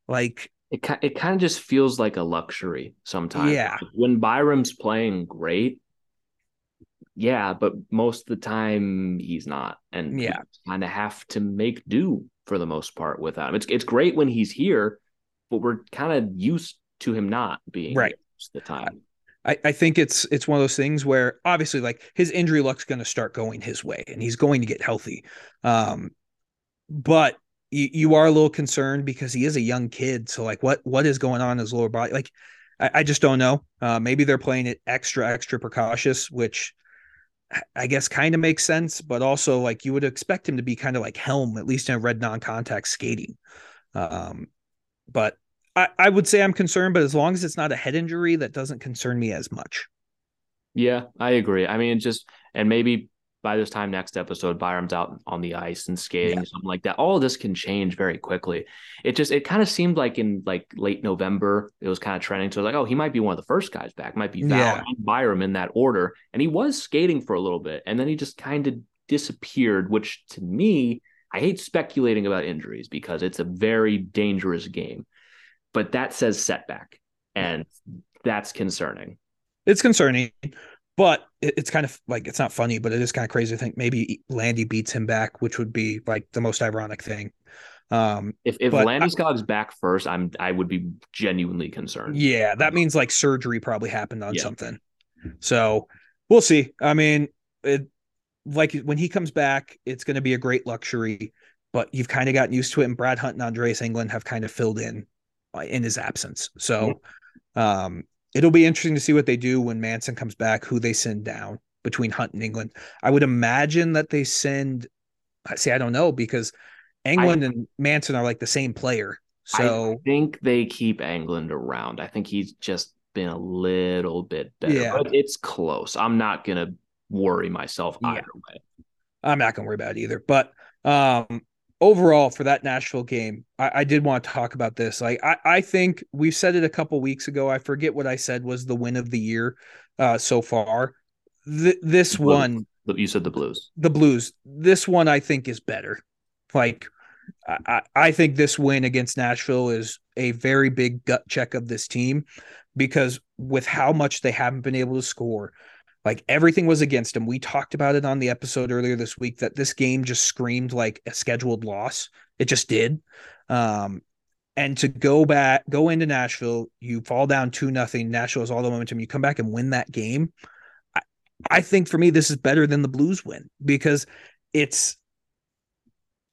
Like, it it kind of just feels like a luxury sometimes. Yeah. When Byram's playing great, yeah, but most of the time he's not, and Yeah. kind of have to make do for the most part without him. It's it's great when he's here, but we're kind of used to him not being Right. the time. I, I think it's it's one of those things where obviously like his injury luck's going to start going his way and he's going to get healthy. Um, but you, you are a little concerned because he is a young kid. So like what what is going on in his lower body? Like I, I just don't know. Uh, maybe they're playing it extra extra precautious, which I guess kind of makes sense, but also like you would expect him to be kind of like Helm, at least in a red non-contact skating. Um, but I, I would say I'm concerned, but as long as it's not a head injury, that doesn't concern me as much. Yeah, I agree. I mean, just and maybe by this time next episode, Byram's out on the ice and skating, yeah. something like that. All of this can change very quickly. It just it kind of seemed like in like late November, it was kind of trending to like, oh, he might be one of the first guys back, might be Val yeah. and Byram in that order. And he was skating for a little bit, and then he just kind of disappeared, which to me, I hate speculating about injuries because it's a very dangerous game. But that says setback, and that's concerning. It's concerning. But it's kind of like it's not funny, but it is kind of crazy to think maybe Landy beats him back, which would be like the most ironic thing. Um, if if Landeskog's back first, I'm I would be genuinely concerned. Yeah, that means like surgery probably happened on yeah. something. So we'll see. I mean, it like when he comes back, it's going to be a great luxury. But you've kind of gotten used to it, and Brad Hunt and Andreas Englund have kind of filled in uh, in his absence. So, um, it'll be interesting to see what they do when Manson comes back, who they send down between Hunt and Englund. I would imagine that they send, I see, I don't know because Englund I, and Manson are like the same player. So I think they keep Englund around. I think he's just been a little bit better, yeah. but it's close. I'm not going to worry myself either yeah. way. I'm not going to worry about it either. But um, overall for that Nashville game, I, I, did want to talk about this. Like I, I think we've said it a couple weeks ago. I forget what I said was the win of the year uh, so far. Th- this one, you said the Blues. The Blues. This one I think is better. Like I, I think this win against Nashville is a very big gut check of this team because with how much they haven't been able to score, like everything was against him. We talked about it on the episode earlier this week that this game just screamed like a scheduled loss. It just did. Um, and to go back, go into Nashville, you fall down two nothing. Nashville has all the momentum. You come back and win that game. I, I think for me, this is better than the Blues win because it's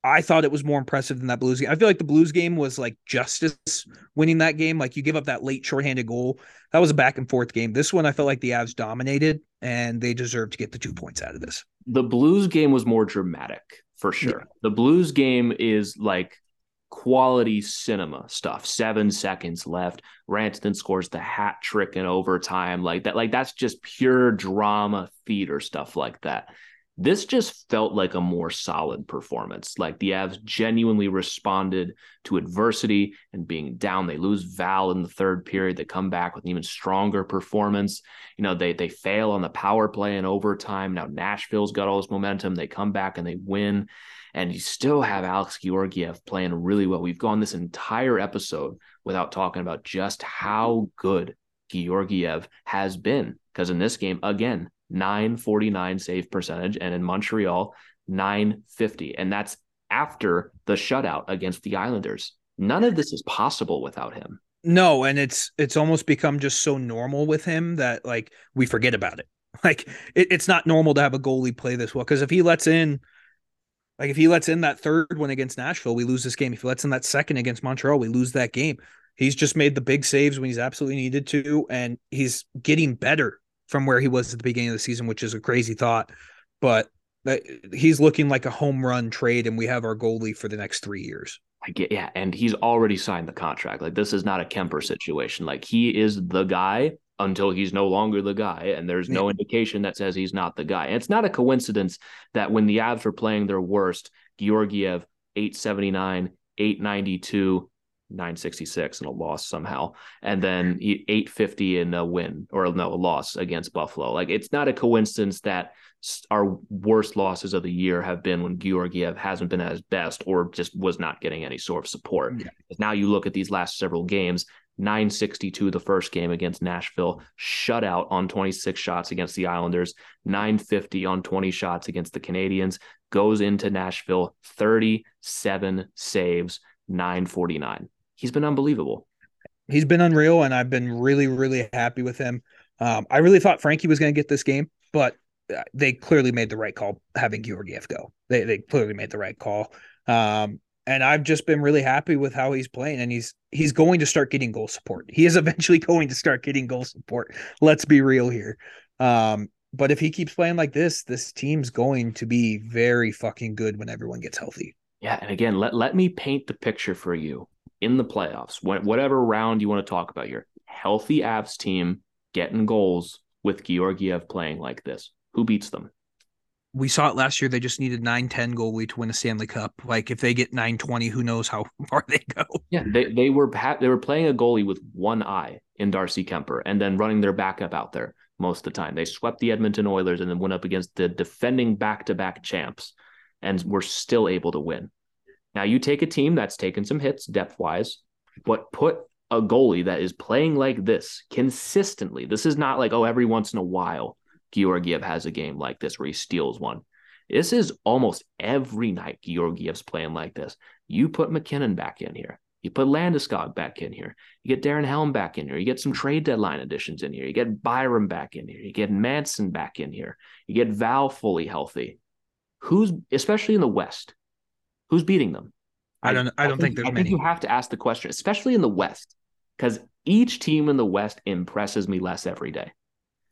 I thought it was more impressive than that Blues game. I feel like the Blues game was like justice winning that game. Like you give up that late shorthanded goal. That was a back and forth game. This one, I felt like the Avs dominated and they deserved to get the two points out of this. The Blues game was more dramatic for sure. Yeah. The Blues game is like quality cinema stuff. Seven seconds left. Rantanen scores the hat trick in overtime. Like that, like that's just pure drama theater stuff like that. This just felt like a more solid performance. Like the Avs genuinely responded to adversity and being down. They lose Val in the third period. They come back with an even stronger performance. You know, they they fail on the power play in overtime. Now Nashville's got all this momentum. They come back and they win. And you still have Alex Georgiev playing really well. We've gone this entire episode without talking about just how good Georgiev has been. Because in this game, again, 949 save percentage, and in Montreal, 950. And that's after the shutout against the Islanders. None of this is possible without him. No, and it's it's almost become just so normal with him that like we forget about it. [laughs] Like it, it's not normal to have a goalie play this well because if he lets in, like if he lets in that third one against Nashville, we lose this game. If he lets in that second against Montreal, we lose that game. He's just made the big saves when he's absolutely needed to, and he's getting better from where he was at the beginning of the season, which is a crazy thought. But he's looking like a home run trade, and we have our goalie for the next three years. I get, yeah. And he's already signed the contract. Like, this is not a Kuemper situation. Like, he is the guy until he's no longer the guy. And there's no yeah. indication that says he's not the guy. And it's not a coincidence that when the Avs were playing their worst, Georgiev, 879, 892, 966 and a loss somehow and mm-hmm. then 850 in a win or no a loss against buffalo like it's not a coincidence that our worst losses of the year have been when Georgiev hasn't been at his best or just was not getting any sort of support. Yeah. Now you look at these last several games, 962 the first game against Nashville, shutout on 26 shots against the Islanders, 950 on 20 shots against the Canadiens, goes into Nashville, 37 saves, 949 he's been unbelievable. He's been unreal, and I've been really, really happy with him. Um, I really thought Frankie was going to get this game, but uh, they clearly made the right call having Georgiev go. They they clearly made the right call. Um, and I've just been really happy with how he's playing, and he's he's going to start getting goal support. He is [laughs] eventually going to start getting goal support. Let's be real here. Um, but if he keeps playing like this, this team's going to be very fucking good when everyone gets healthy. Yeah, and again, let let me paint the picture for you in the playoffs. Whatever round you want to talk about here, healthy Avs team getting goals with Georgiev playing like this. Who beats them? We saw it last year. They just needed 9 10 goalie to win a Stanley Cup. Like if they get 9 20, who knows how [laughs] far they go. Yeah, they, they were they were playing a goalie with one eye in Darcy Kuemper and then running their backup out there most of the time. They swept the Edmonton Oilers and then went up against the defending back to back champs and were still able to win. Now, you take a team that's taken some hits depth wise, but put a goalie that is playing like this consistently. This is not like, oh, every once in a while, Georgiev has a game like this where he steals one. This is almost every night Georgiev's playing like this. You put MacKinnon back in here. You put Landeskog back in here. You get Darren Helm back in here. You get some trade deadline additions in here. You get Byram back in here. You get Manson back in here. You get Val fully healthy. Who's especially in the West? Who's beating them? I don't. I, I don't think, think there's I many. Think you have to ask the question, especially in the West, because each team in the West impresses me less every day.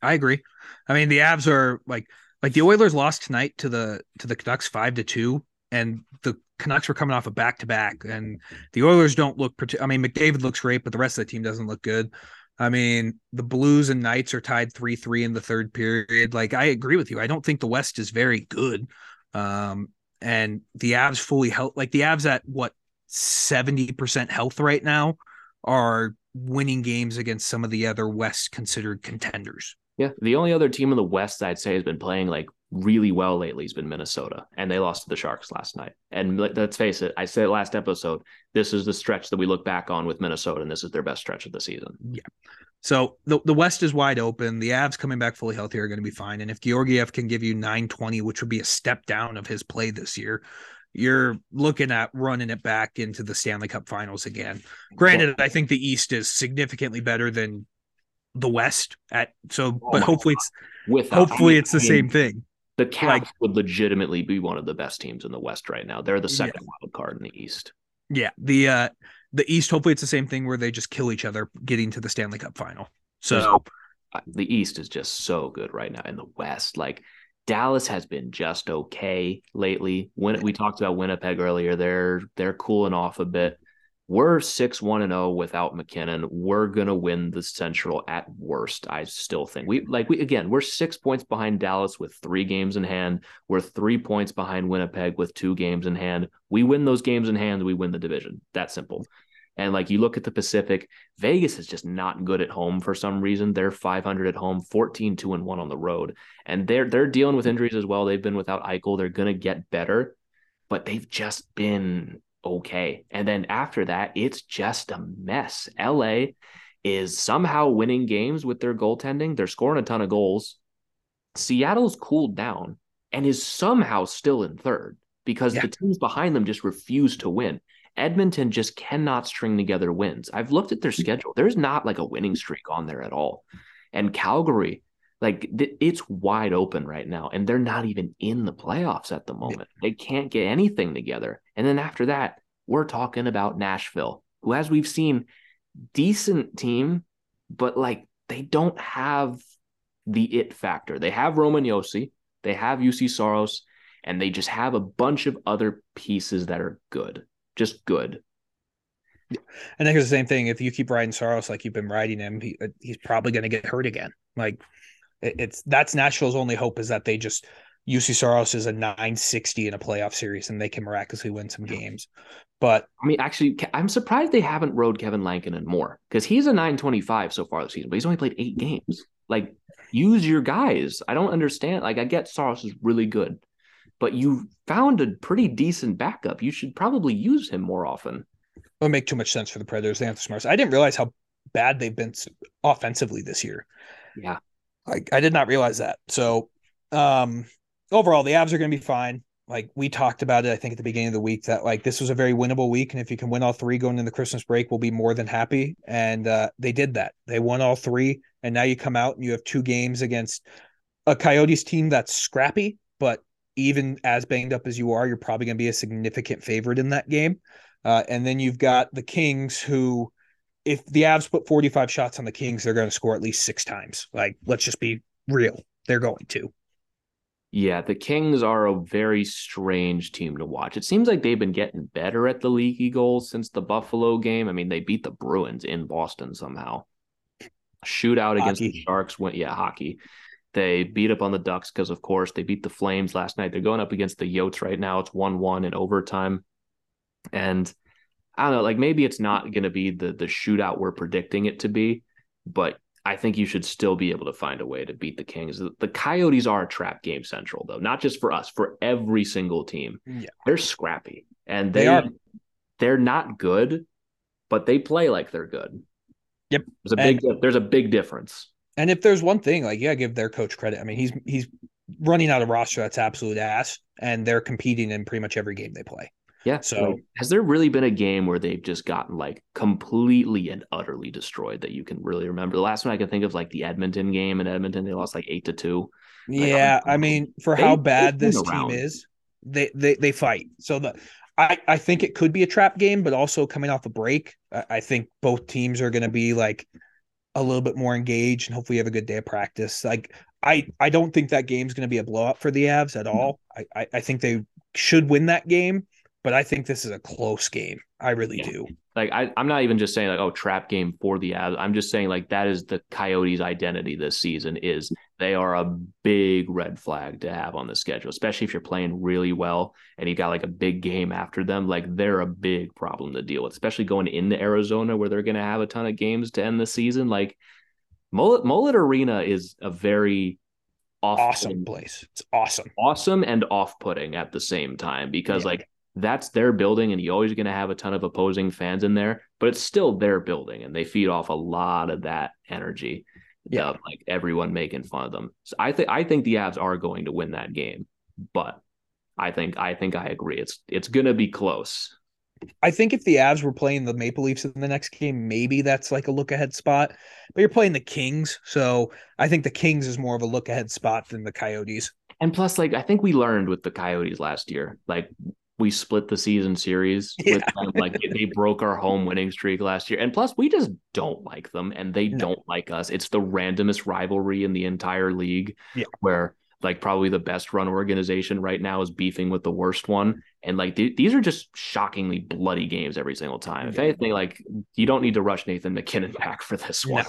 I agree. I mean, the Avs are like like the Oilers lost tonight to the to the Canucks five to two, and the Canucks were coming off a back to back, and the Oilers don't look. I mean, McDavid looks great, but the rest of the team doesn't look good. I mean, the Blues and Knights are tied three three in the third period. Like, I agree with you. I don't think the West is very good. Um, and the Avs fully health, like the Avs at what seventy percent health right now, are winning games against some of the other West considered contenders. Yeah, the only other team in the West I'd say has been playing like really well lately has been Minnesota, and they lost to the Sharks last night. And let's face it, I said last episode, this is the stretch that we look back on with Minnesota, and this is their best stretch of the season. Yeah. So the, the West is wide open. The Avs coming back fully healthy are going to be fine. And if Georgiev can give you 920, which would be a step down of his play this year, you're looking at running it back into the Stanley Cup finals again. Granted, I think the East is significantly better than the West at so oh but hopefully it's with hopefully it's the same thing. The Caps like, would legitimately be one of the best teams in the West right now. They're the second yeah. wild card in the East. Yeah, the uh the East hopefully it's the same thing where they just kill each other getting to the Stanley Cup final. So the East is just so good right now. In the West, like Dallas has been just okay lately. When we talked about Winnipeg earlier, they're they're cooling off a bit. We're 6 1 and 0 without MacKinnon. We're going to win the Central at worst, I still think. We like we again, we're 6 points behind Dallas with 3 games in hand. We're 3 points behind Winnipeg with 2 games in hand. We win those games in hand, we win the division. That simple. And like you look at the Pacific, Vegas is just not good at home for some reason. They're 500 at home, 14 2 and 1 on the road. And they're they're dealing with injuries as well. They've been without Eichel. They're going to get better, but they've just been okay. And then after that, it's just a mess. LA is somehow winning games with their goaltending. They're scoring a ton of goals. Seattle's cooled down and is somehow still in third because yeah. the teams behind them just refuse to win. Edmonton just cannot string together wins. I've looked at their mm. schedule. There's not like a winning streak on there at all. And Calgary, like th- it's wide open right now, and they're not even in the playoffs at the moment. They can't get anything together. And then after that, we're talking about Nashville, who, as we've seen, decent team, but like they don't have the it factor. They have Roman Josi, they have Juuse Saros, and they just have a bunch of other pieces that are good, just good. And then it's the same thing. If you keep riding Saros like you've been riding him, he, uh, he's probably going to get hurt again. Like it's that's Nashville's only hope is that they just Juuse Saros is a 960 in a playoff series and they can miraculously win some games. But I mean, actually, I'm surprised they haven't rode Kevin Lankinen more because he's a 925 so far this season, but he's only played eight games. Like, use your guys. I don't understand. Like, I get Saros is really good, but you found a pretty decent backup. You should probably use him more often. It would make too much sense for the Predators. They have the smarts. I didn't realize how bad they've been offensively this year. Yeah. I, I did not realize that. So um overall the Avs are going to be fine. Like we talked about it, I think at the beginning of the week that like this was a very winnable week, and if you can win all three going into the Christmas break, we'll be more than happy. And uh, they did that. They won all three, and now you come out and you have two games against a Coyotes team that's scrappy, but even as banged up as you are, you're probably going to be a significant favorite in that game. Uh, and then you've got the Kings, who, if the Avs put 45 shots on the Kings, they're going to score at least six times. Like, let's just be real. they're going to. Yeah, the Kings are a very strange team to watch. It seems like they've been getting better at the leaky goals since the Buffalo game. I mean, they beat the Bruins in Boston somehow. Shootout hockey. against the Sharks went, yeah, hockey. They beat up on the Ducks because, of course, they beat the Flames last night. They're going up against the Yotes right now. It's 1 1 in overtime. And I don't know, like maybe it's not going to be the the shootout we're predicting it to be, but I think you should still be able to find a way to beat the Kings. The Coyotes are a trap game central, though, not just for us, for every single team. Yeah. They're scrappy and they, they are they're not good, but they play like they're good. Yep. There's a big and, there's a big difference. And if there's one thing, like yeah, give their coach credit. I mean, he's he's running out a roster that's absolute ass, and they're competing in pretty much every game they play. Yeah. So like, has there really been a game where they've just gotten like completely and utterly destroyed that you can really remember? The last one I can think of like the Edmonton game in Edmonton, they lost like eight to two. Yeah, like, I mean, for they, how bad this team is, they they they fight. So the I, I think it could be a trap game, but also coming off a break, I, I think both teams are going to be like a little bit more engaged and hopefully have a good day of practice. Like I, I don't think that game's going to be a blowout for the Avs at all. I, I, I think they should win that game but I think this is a close game. I really yeah. do. Like I, I'm not even just saying like, oh, trap game for the Avs. I'm just saying like that is the Coyotes' identity this season is they are a big red flag to have on the schedule, especially if you're playing really well and you got like a big game after them. Like they're a big problem to deal with, especially going into Arizona where they're gonna have a ton of games to end the season. Like Mullet Mullet Arena is a very awesome place. It's awesome. Awesome and off-putting at the same time because yeah. like that's their building and you're always going to have a ton of opposing fans in there but it's still their building and they feed off a lot of that energy yeah of, like everyone making fun of them so i think i think the avs are going to win that game but i think i think i agree it's it's going to be close I think if the Avs were playing the Maple Leafs in the next game, maybe that's like a look ahead spot. But you're playing the Kings, so I think the Kings is more of a look ahead spot than the Coyotes. And plus, like I think we learned with the Coyotes last year, like we split the season series [laughs] yeah. with them. Like they broke our home winning streak last year. And plus, we just don't like them and they no. don't like us. It's the randomest rivalry in the entire league yeah. where like probably the best run organization right now is beefing with the worst one. Mm-hmm. And like th- these are just shockingly bloody games every single time. If anything, like you don't need to rush Nathan MacKinnon back for this one.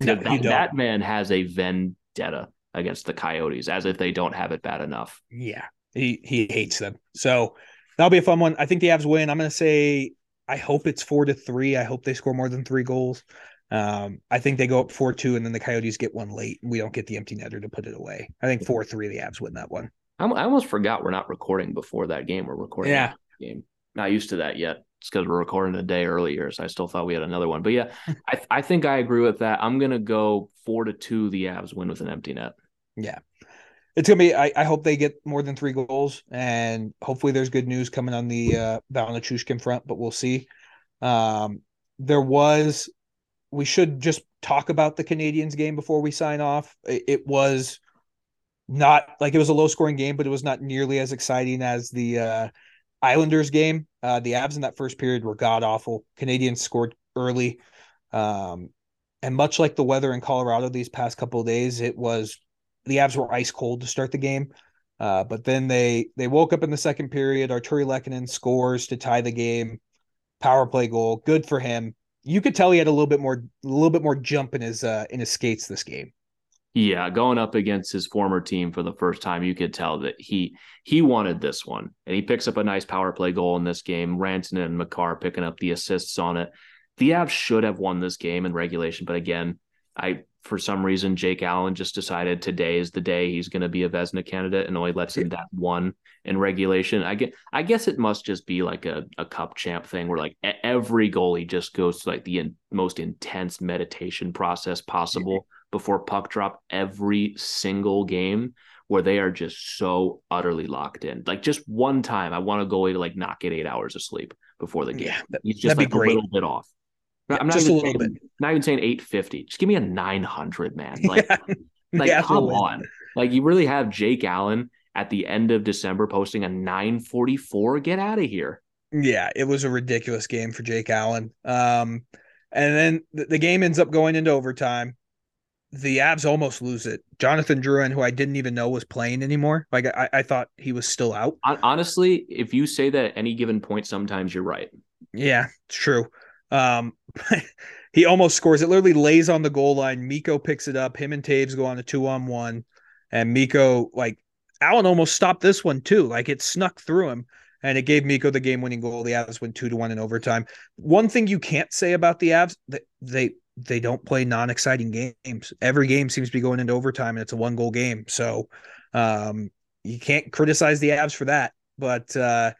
No, no that, that man has a vendetta against the Coyotes as if they don't have it bad enough. Yeah. He he hates them. So that'll be a fun one. I think the Avs win. I'm going to say I hope it's four to three. I hope they score more than three goals. Um, I think they go up four two, and then the Coyotes get one late, and we don't get the empty netter to put it away. I think four three, the Avs win that one. I almost forgot we're not recording before that game. We're recording yeah game. Not used to that yet. It's because we're recording a day earlier, so I still thought we had another one. But yeah, [laughs] I I think I agree with that. I'm gonna go four to two. The Avs win with an empty net. Yeah, it's gonna be. I, I hope they get more than three goals, and hopefully there's good news coming on the uh, front. But we'll see. Um, there was. We should just talk about the Canadiens game before we sign off. It, it was not like it was a low scoring game, but it was not nearly as exciting as the uh, Islanders game. Uh, the Avs in that first period were god awful. Canadiens scored early. Um, and much like the weather in Colorado these past couple of days, it was the Avs were ice cold to start the game. Uh, but then they they woke up in the second period. Artturi Lehkonen scores to tie the game. Power play goal, good for him. You could tell he had a little bit more a little bit more jump in his uh, in his skates this game. Yeah, going up against his former team for the first time, you could tell that he he wanted this one, and he picks up a nice power play goal in this game. Rantanen and Makar picking up the assists on it. The Avs should have won this game in regulation, but again, I for some reason Jake Allen just decided today is the day he's going to be a Vezina candidate and only lets in that one in regulation. I get I guess it must just be like a, a cup champ thing where like every goalie just goes to like the in, most intense meditation process possible before puck drop every single game where they are just so utterly locked in. Like just one time I want a goalie to like not get eight hours of sleep before the game. Yeah, that, he's just like a little bit off. I'm not just even a little saying, bit. Not even saying 850. Just give me a 900, man. [laughs] Like, yeah. like yeah, come on. Like you really have Jake Allen at the end of December posting a 944. Get out of here. Yeah, it was a ridiculous game for Jake Allen. Um, and then the, the game ends up going into overtime. the Avs almost lose it. Jonathan Drouin, who I didn't even know was playing anymore, like I, I thought he was still out. Honestly, if you say that at any given point, sometimes you're right. Yeah, it's true. Um, [laughs] he almost scores. It literally lays on the goal line. Mikko picks it up. Him and Toews go on a two on one, and Mikko like Allen almost stopped this one too. Like it snuck through him, and it gave Mikko the game winning goal. The Avs win two to one in overtime. One thing you can't say about the Avs that they they don't play non-exciting games. Every game seems to be going into overtime, and it's a one-goal game. So um, you can't criticize the Avs for that. But uh,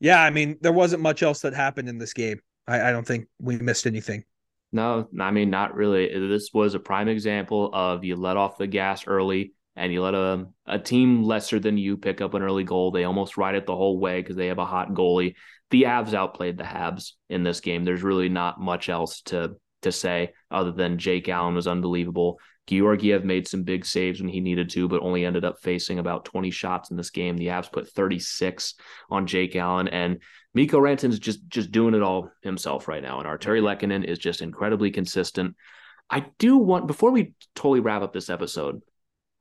yeah, I mean, there wasn't much else that happened in this game. I, I don't think we missed anything. No, I mean, not really. This was a prime example of you let off the gas early and you let a, a team lesser than you pick up an early goal. They almost ride it the whole way because they have a hot goalie. The Avs outplayed the Habs in this game. There's really not much else to to say other than Jake Allen was unbelievable. Georgiev made some big saves when he needed to, but only ended up facing about 20 shots in this game. The Avs put 36 on Jake Allen, and Mikko Rantan's just just doing it all himself right now. And Artturi Lehkonen is just incredibly consistent. I do want before we totally wrap up this episode,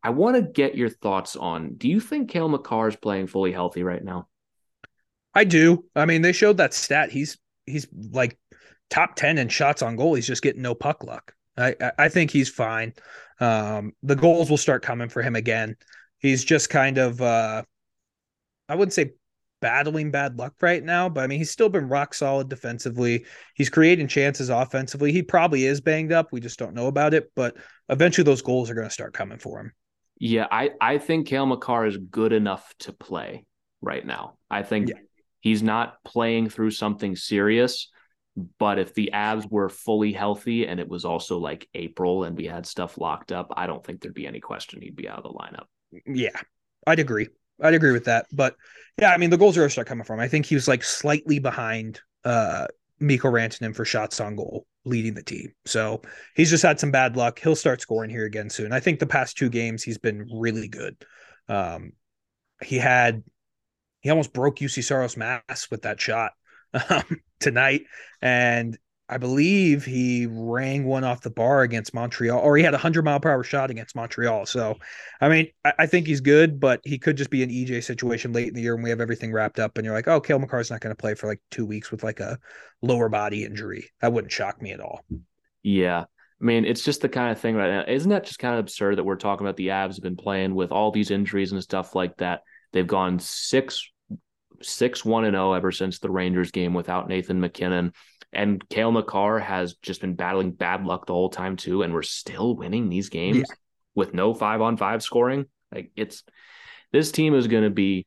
I want to get your thoughts on. Do you think Cale Makar is playing fully healthy right now? I do. I mean, they showed that stat. He's he's like top 10 in shots on goal. He's just getting no puck luck. I, I think he's fine. Um, the goals will start coming for him again. He's just kind of, uh, I wouldn't say battling bad luck right now, but I mean, he's still been rock solid defensively. He's creating chances offensively. He probably is banged up. We just don't know about it, but eventually those goals are going to start coming for him. Yeah, I, I think Cale Makar is good enough to play right now. I think yeah. he's not playing through something serious. But if the Avs were fully healthy and it was also like April and we had stuff locked up, I don't think there'd be any question he'd be out of the lineup. Yeah, I'd agree. I'd agree with that. But yeah, I mean, the goals are start coming from. I think he was like slightly behind uh Mikko Rantanen for shots on goal leading the team. So he's just had some bad luck. He'll start scoring here again soon. I think the past two games he's been really good. Um, he had he almost broke Juuse Saros mask with that shot [laughs] um, tonight, and I believe he rang one off the bar against Montreal, or he had a hundred mile per hour shot against Montreal. So, I mean, I, I, think he's good, but he could just be an EJ situation late in the year when we have everything wrapped up, and you're like, oh, Cale Makar's not going to play for like two weeks with like a lower body injury. That wouldn't shock me at all. Yeah. I mean, it's just the kind of thing right now. Isn't that just kind of absurd that we're talking about the Avs have been playing with all these injuries and stuff like that? They've gone six six one and zero ever since the Rangers game without Nathan MacKinnon, and Cale Makar has just been battling bad luck the whole time too, and we're still winning these games yeah. with no five on five scoring. Like it's this team is going to be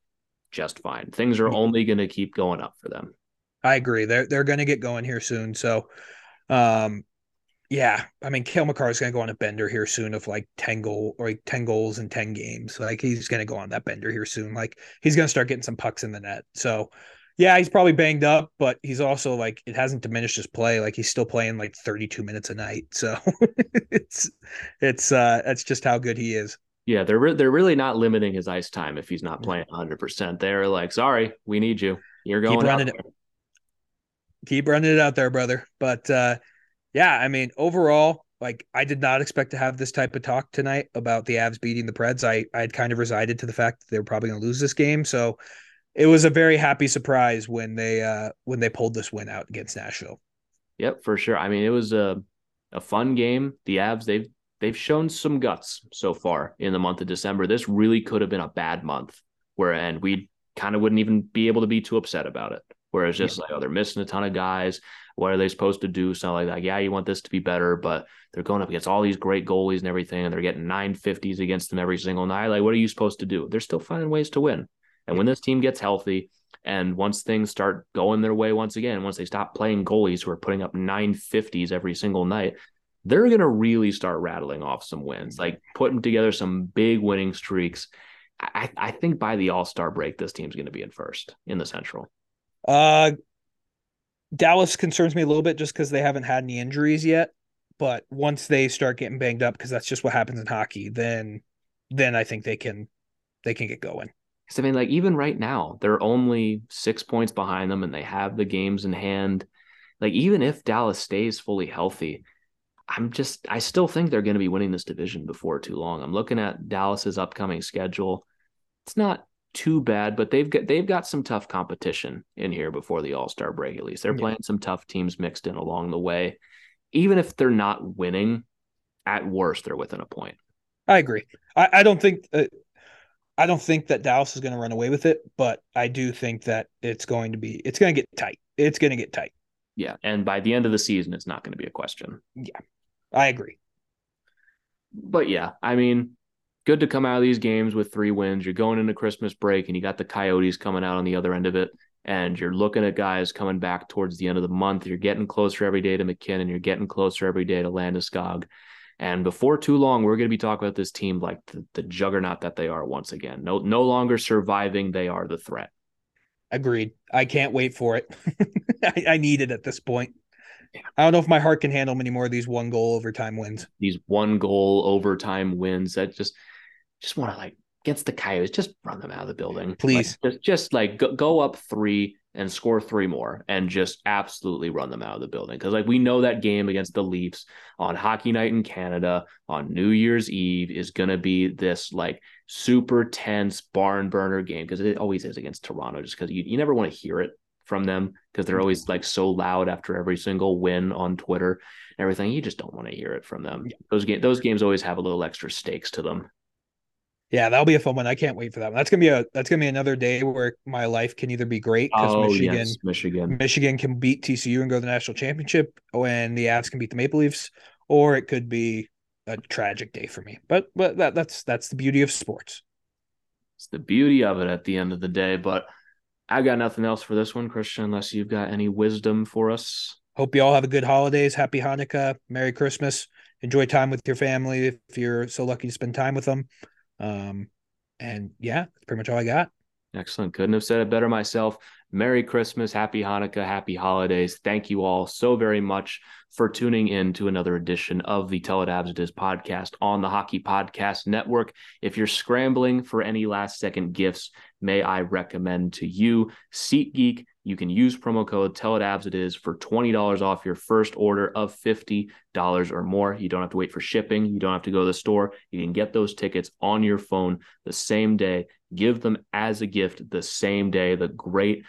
just fine. Things are only going to keep going up for them. I agree. They're they're going to get going here soon. So, um, yeah, I mean, Cale Makar is going to go on a bender here soon of like 10 goal or like 10 goals in 10 games. Like he's going to go on that bender here soon. Like he's going to start getting some pucks in the net. So, yeah, he's probably banged up, but he's also like it hasn't diminished his play. Like he's still playing like 32 minutes a night. So [laughs] it's it's uh that's just how good he is. Yeah, they're re- they're really not limiting his ice time if he's not playing 100%. They're like, "Sorry, we need you. You're going Keep running it. Keep running it out there, brother." But uh yeah, I mean, overall, like I did not expect to have this type of talk tonight about the Avs beating the Preds. I I had kind of resided to the fact that they were probably going to lose this game, so it was a very happy surprise when they uh when they pulled this win out against Nashville. Yep, for sure. I mean, it was a a fun game. The Avs they've they've shown some guts so far in the month of December. This really could have been a bad month, where and we kind of wouldn't even be able to be too upset about it. Whereas just yeah. like, oh, they're missing a ton of guys. What are they supposed to do? Something like that. Yeah, you want this to be better, but they're going up against all these great goalies and everything, and they're getting 950s against them every single night. Like, what are you supposed to do? They're still finding ways to win. And when this team gets healthy, and once things start going their way once again, once they stop playing goalies who are putting up 950s every single night, they're going to really start rattling off some wins, like putting together some big winning streaks. I, I think by the All Star break, this team's going to be in first in the Central. Uh, Dallas concerns me a little bit just because they haven't had any injuries yet. But once they start getting banged up, because that's just what happens in hockey, then then I think they can they can get going. Because I mean, like even right now, they're only six points behind them, and they have the games in hand. Like even if Dallas stays fully healthy, I'm just I still think they're going to be winning this division before too long. I'm looking at Dallas's upcoming schedule. It's not too bad, but they've got they've got some tough competition in here before the All Star break. At least they're yeah. playing some tough teams mixed in along the way. Even if they're not winning, at worst they're within a point. I agree. I, I don't think uh, I don't think that Dallas is going to run away with it, but I do think that it's going to be it's going to get tight. It's going to get tight. Yeah, and by the end of the season, it's not going to be a question. Yeah, I agree. But yeah, I mean, good to come out of these games with three wins. You're going into Christmas break and you got the Coyotes coming out on the other end of it. And you're looking at guys coming back towards the end of the month. You're getting closer every day to MacKinnon. You're getting closer every day to Landeskog. And before too long, we're going to be talking about this team like the, the juggernaut that they are once again. No, no longer surviving. They are the threat. Agreed. I can't wait for it. [laughs] I, I need it at this point. Yeah. I don't know if my heart can handle many more of these one goal overtime wins. These one goal overtime wins that just just want to like against the Coyotes, just run them out of the building. Please. Like, just, just like go, go up three and score three more and just absolutely run them out of the building. Cause like we know that game against the Leafs on hockey night in Canada on New Year's Eve is going to be this like super tense barn burner game. Cause it always is against Toronto just cause you, you never want to hear it from them because they're always like so loud after every single win on Twitter and everything. You just don't want to hear it from them. Those games, those games always have a little extra stakes to them. Yeah, that'll be a fun one. I can't wait for that. One. That's gonna be a that's gonna be another day where my life can either be great because oh, Michigan, yes, Michigan, Michigan can beat TCU and go to the national championship, when the Avs can beat the Maple Leafs, or it could be a tragic day for me. But but that that's that's the beauty of sports. It's the beauty of it at the end of the day. But I got nothing else for this one, Christian, unless you've got any wisdom for us. Hope you all have a good holidays. Happy Hanukkah. Merry Christmas. Enjoy time with your family if you're so lucky to spend time with them. Um, and yeah, that's pretty much all I got. Excellent. Couldn't have said it better myself. Merry Christmas, Happy Hanukkah, Happy Holidays. Thank you all so very much for tuning in to another edition of the Tell It Is podcast on the Hockey Podcast Network. If you're scrambling for any last second gifts, may I recommend to you SeatGeek you can use promo code Tell It It Is for $20 off your first order of $50 or more. You don't have to wait for shipping. You don't have to go to the store. You can get those tickets on your phone the same day. Give them as a gift the same day. The great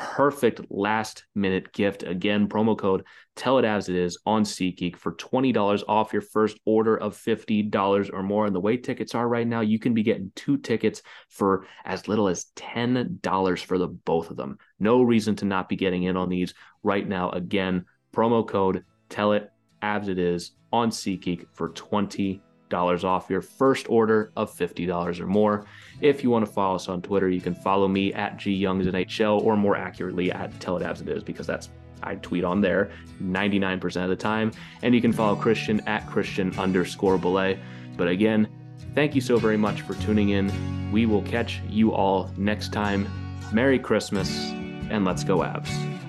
perfect last minute gift. Again, promo code Tell It As It Is on SeatGeek for $20 off your first order of $50 or more. And the way tickets are right now, you can be getting two tickets for as little as $10 for the both of them. No reason to not be getting in on these right now. Again, promo code Tell It As It Is on SeatGeek for 20 dollars off your first order of $50 or more. If you want to follow us on Twitter, you can follow me at gyoungsnhl or more accurately at Tell It Is because that's I tweet on there 99% of the time. And you can follow Christian at Christian underscore belay. But again, thank you so very much for tuning in. We will catch you all next time. Merry Christmas and let's go Avs.